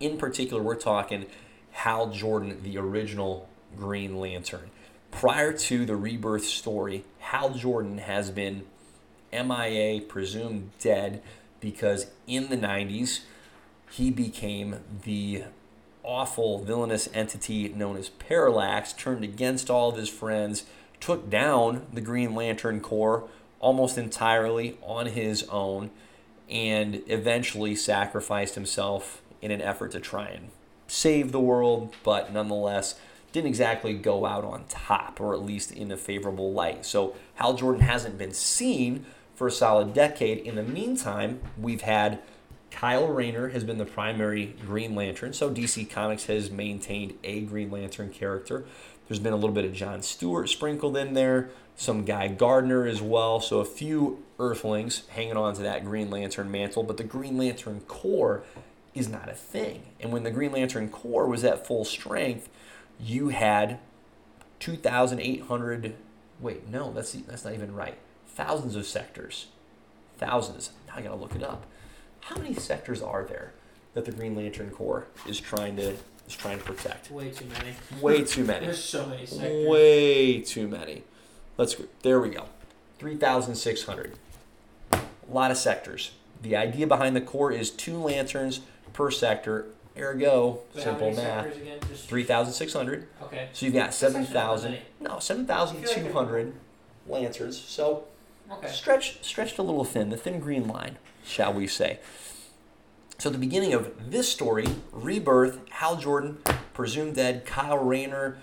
In particular, we're talking Hal Jordan, the original Green Lantern. Prior to the rebirth story, Hal Jordan has been MIA, presumed dead, because in the 90s, he became the awful villainous entity known as Parallax, turned against all of his friends, took down the Green Lantern Corps almost entirely on his own, and eventually sacrificed himself in an effort to try and save the world, but nonetheless didn't exactly go out on top, or at least in a favorable light. So Hal Jordan hasn't been seen for a solid decade. In the meantime, we've had Kyle Rayner has been the primary Green Lantern, so DC Comics has maintained a Green Lantern character. There's been a little bit of John Stewart sprinkled in there, some Guy Gardner as well, so a few Earthlings hanging on to that Green Lantern mantle, but the Green Lantern Corps is not a thing. And when the Green Lantern Corps was at full strength, you had 2,800. Wait, no, that's that's not even right. Thousands of sectors, thousands. Now I gotta look it up. How many sectors are there that the Green Lantern Corps is trying to is trying to protect? Way too many. Way <laughs> too many. There's so many sectors. Way too many. Let's go. There we go. Three thousand six hundred. A lot of sectors. The idea behind the Corps is two lanterns per sector Ergo, Wait, simple math. Just- Three thousand six hundred. Okay. So you've got seven thousand. No, seven thousand two hundred lanterns. So Okay. stretched stretched a little thin, the thin green line, shall we say. So at the beginning of this story, Rebirth, Hal Jordan, presumed dead, Kyle Rayner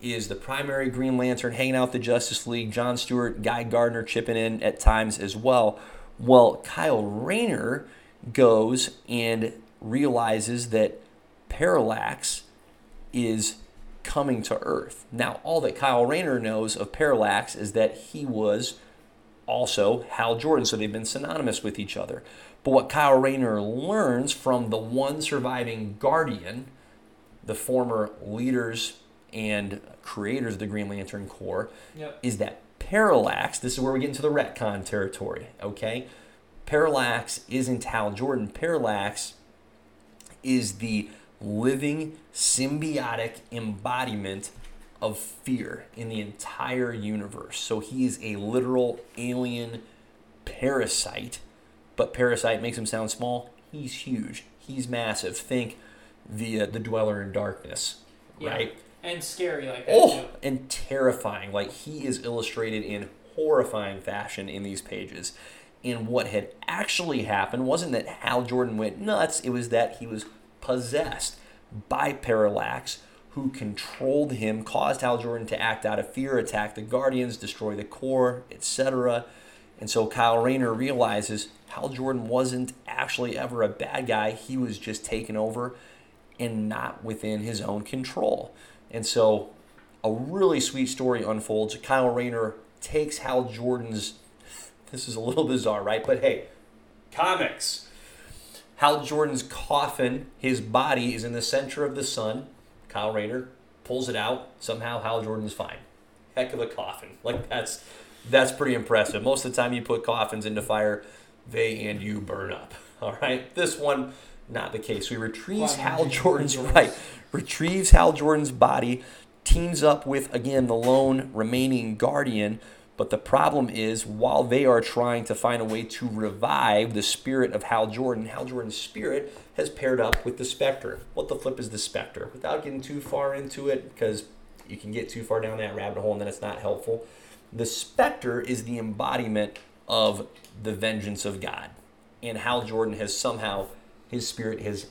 is the primary Green Lantern hanging out with the Justice League, John Stewart, Guy Gardner chipping in at times as well. Well, Kyle Rayner goes and realizes that Parallax is coming to Earth. Now, all that Kyle Rayner knows of Parallax is that he was also Hal Jordan, so they've been synonymous with each other. But what Kyle Rayner learns from the one surviving Guardian, the former leaders and creators of the Green Lantern Corps, Yep. is that Parallax, this is where we get into the retcon territory, okay? Parallax isn't Hal Jordan. Parallax is the living symbiotic embodiment of fear in the entire universe. So he is a literal alien parasite, but parasite makes him sound small. He's huge. He's massive. Think the uh, the dweller in darkness, Yeah. right? And scary like that Oh, too. and terrifying. Like he is illustrated in horrifying fashion in these pages. And what had actually happened wasn't that Hal Jordan went nuts, it was that he was possessed by Parallax, who controlled him, caused Hal Jordan to act out of fear, attack the Guardians, destroy the Corps, etc. And so Kyle Rayner realizes Hal Jordan wasn't actually ever a bad guy, he was just taken over and not within his own control. And so a really sweet story unfolds. Kyle Rayner takes Hal Jordan's. This is a little bizarre, right? But hey, comics. Hal Jordan's coffin, his body is in the center of the sun. Kyle Rayner pulls it out. Somehow Hal Jordan's fine. Heck of a coffin. Like that's that's pretty impressive. Most of the time you put coffins into fire, they and you burn up. <laughs> All right. This one, not the case. So he retrieves Quantum Hal Jordan's right. Retrieves Hal Jordan's body, teams up with again the lone remaining guardian, But the problem is, while they are trying to find a way to revive the spirit of Hal Jordan, Hal Jordan's spirit has paired up with the Spectre. What the flip is the Spectre? Without getting too far into it, because you can get too far down that rabbit hole and then it's not helpful. The Spectre is the embodiment of the vengeance of God. And Hal Jordan has somehow, his spirit has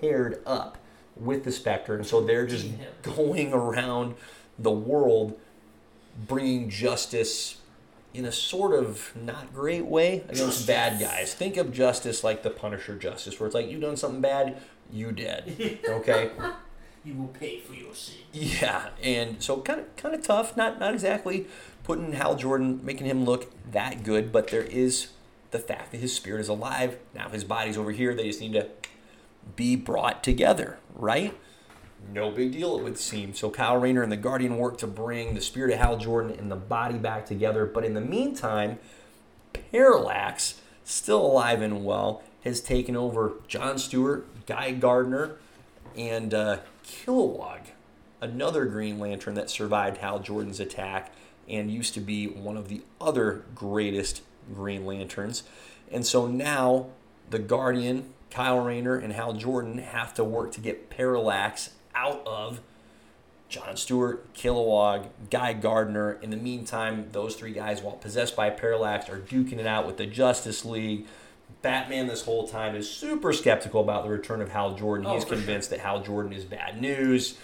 paired up with the Spectre. And so they're just going around the world bringing justice in a sort of not great way against bad guys. Think of justice like the Punisher justice, where it's like you've done something bad, you dead. <laughs> Okay. you will pay for your sin. Yeah, and so kind of kind of tough. Not not exactly putting Hal Jordan, making him look that good, but there is the fact that his spirit is alive. Now his body's over here. They just need to be brought together, right? No big deal, it would seem. So Kyle Rayner and the Guardian work to bring the spirit of Hal Jordan and the body back together. But in the meantime, Parallax, still alive and well, has taken over John Stewart, Guy Gardner, and uh, Kilowog, another Green Lantern that survived Hal Jordan's attack and used to be one of the other greatest Green Lanterns. And so now the Guardian, Kyle Rayner, and Hal Jordan have to work to get Parallax out of John Stewart, Kilowog, Guy Gardner. In the meantime, those three guys, while possessed by Parallax, are duking it out with the Justice League. Batman, this whole time, is super skeptical about the return of Hal Jordan. Oh, He's convinced that Hal Jordan is bad news.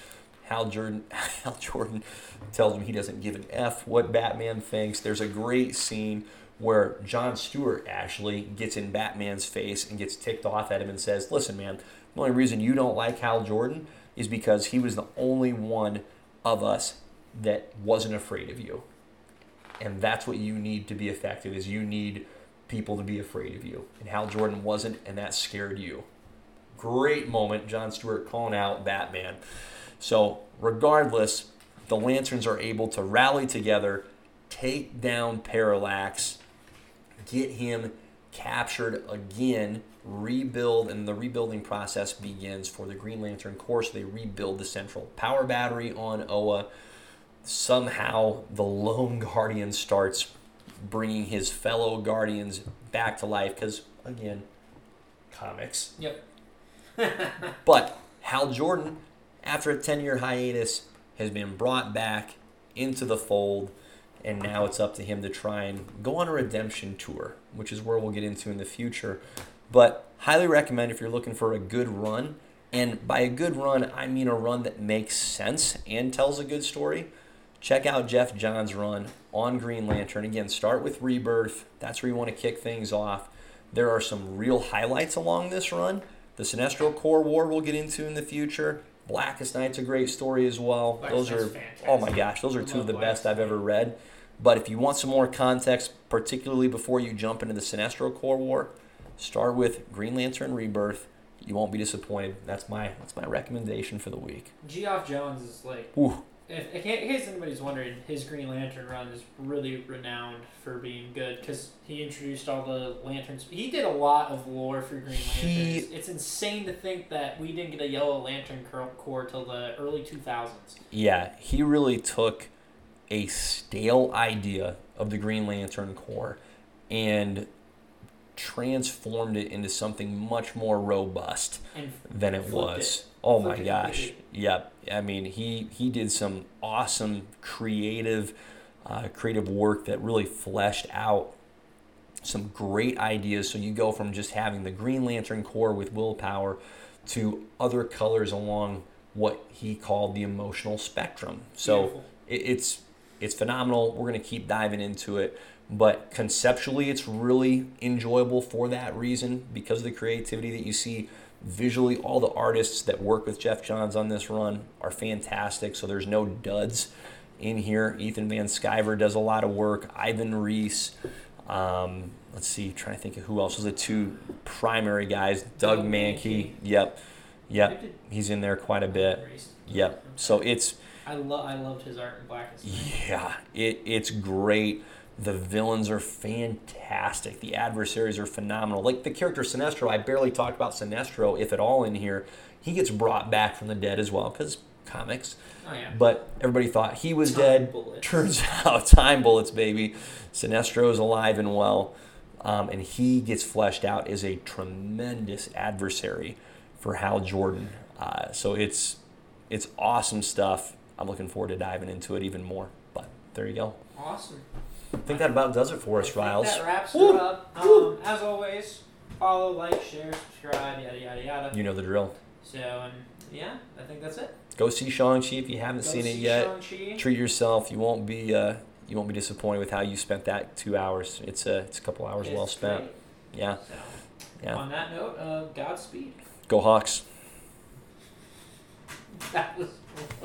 Hal Jordan, <laughs> Hal Jordan tells him he doesn't give an F what Batman thinks. There's a great scene where John Stewart actually gets in Batman's face and gets ticked off at him and says, Listen, man, the only reason you don't like Hal Jordan is because he was the only one of us that wasn't afraid of you. And that's what you need to be effective is you need people to be afraid of you. And Hal Jordan wasn't, and that scared you. Great moment, John Stewart calling out Batman. So, regardless, the Lanterns are able to rally together, take down Parallax, get him captured again, rebuild, and the rebuilding process begins for the Green Lantern Corps. So they rebuild the central power battery on Oa. Somehow, the lone <laughs> Guardian starts bringing his fellow Guardians back to life because, again, comics. Yep. <laughs> <laughs> But Hal Jordan, after a 10 year hiatus, has been brought back into the fold, and now it's up to him to try and go on a redemption tour, which is where we'll get into in the future. But highly recommend if you're looking for a good run, and by a good run, I mean a run that makes sense and tells a good story. Check out Geoff John's run on Green Lantern. Again, start with Rebirth. That's where you want to kick things off. There are some real highlights along this run. The Sinestro Corps War we'll get into in the future. Blackest Night's a great story as well. Those are fantastic. oh my gosh, those are two of the best I've ever read. But if you want some more context, particularly before you jump into the Sinestro Corps War, start with Green Lantern Rebirth. You won't be disappointed. That's my that's my recommendation for the week. Geoff Johns is like, Ooh, if, in case anybody's wondering, his Green Lantern run is really renowned for being good because he introduced all the lanterns. He did a lot of lore for Green Lanterns. He- It's insane to think that we didn't get a Yellow Lantern Corps till the early 2000s. Yeah, he really took a stale idea of the Green Lantern Corps and transformed it into something much more robust than it was. it. Oh my gosh. Yep. I mean, he he did some awesome creative uh, creative work that really fleshed out some great ideas. So you go from just having the Green Lantern Corps with willpower to other colors along what he called the emotional spectrum. So it, it's it's phenomenal. We're gonna keep diving into it, but conceptually, it's really enjoyable for that reason because of the creativity that you see. Visually, all the artists that work with Geoff Johns on this run are fantastic. So there's no duds in here. Ethan Van Sciver does a lot of work. Ivan Reis. Um, let's see, trying to think of who else was the two primary guys. Doug Doug Mahnke. Yep, yep. He's in there quite a bit. Yep. So it's I love I loved his art in. Night. yeah, it, it's great. The villains are fantastic. The adversaries are phenomenal. Like the character Sinestro, I barely talked about Sinestro, if at all, in here. He gets brought back from the dead as well, because comics. Oh yeah. But everybody thought he was Time dead. bullets. Turns <laughs> out, time bullets, baby. Sinestro is alive and well, um, and he gets fleshed out as a tremendous adversary for Hal Jordan. Uh, so it's it's awesome stuff. I'm looking forward to diving into it even more. But there you go. Awesome. I think that about does it for us, Riles. That wraps Woo! it up. Um, as always, follow, like, share, subscribe, yada yada yada. You know the drill. So, um, yeah, I think that's it. Go see Shang-Chi if you haven't Go seen it yet. Shang-Chi. Treat yourself. You won't be uh, you won't be disappointed with how you spent that two hours. It's a it's a couple hours It's well spent. great. Yeah, So, yeah. on that note, uh, Godspeed. Go Hawks. <laughs> That was <laughs>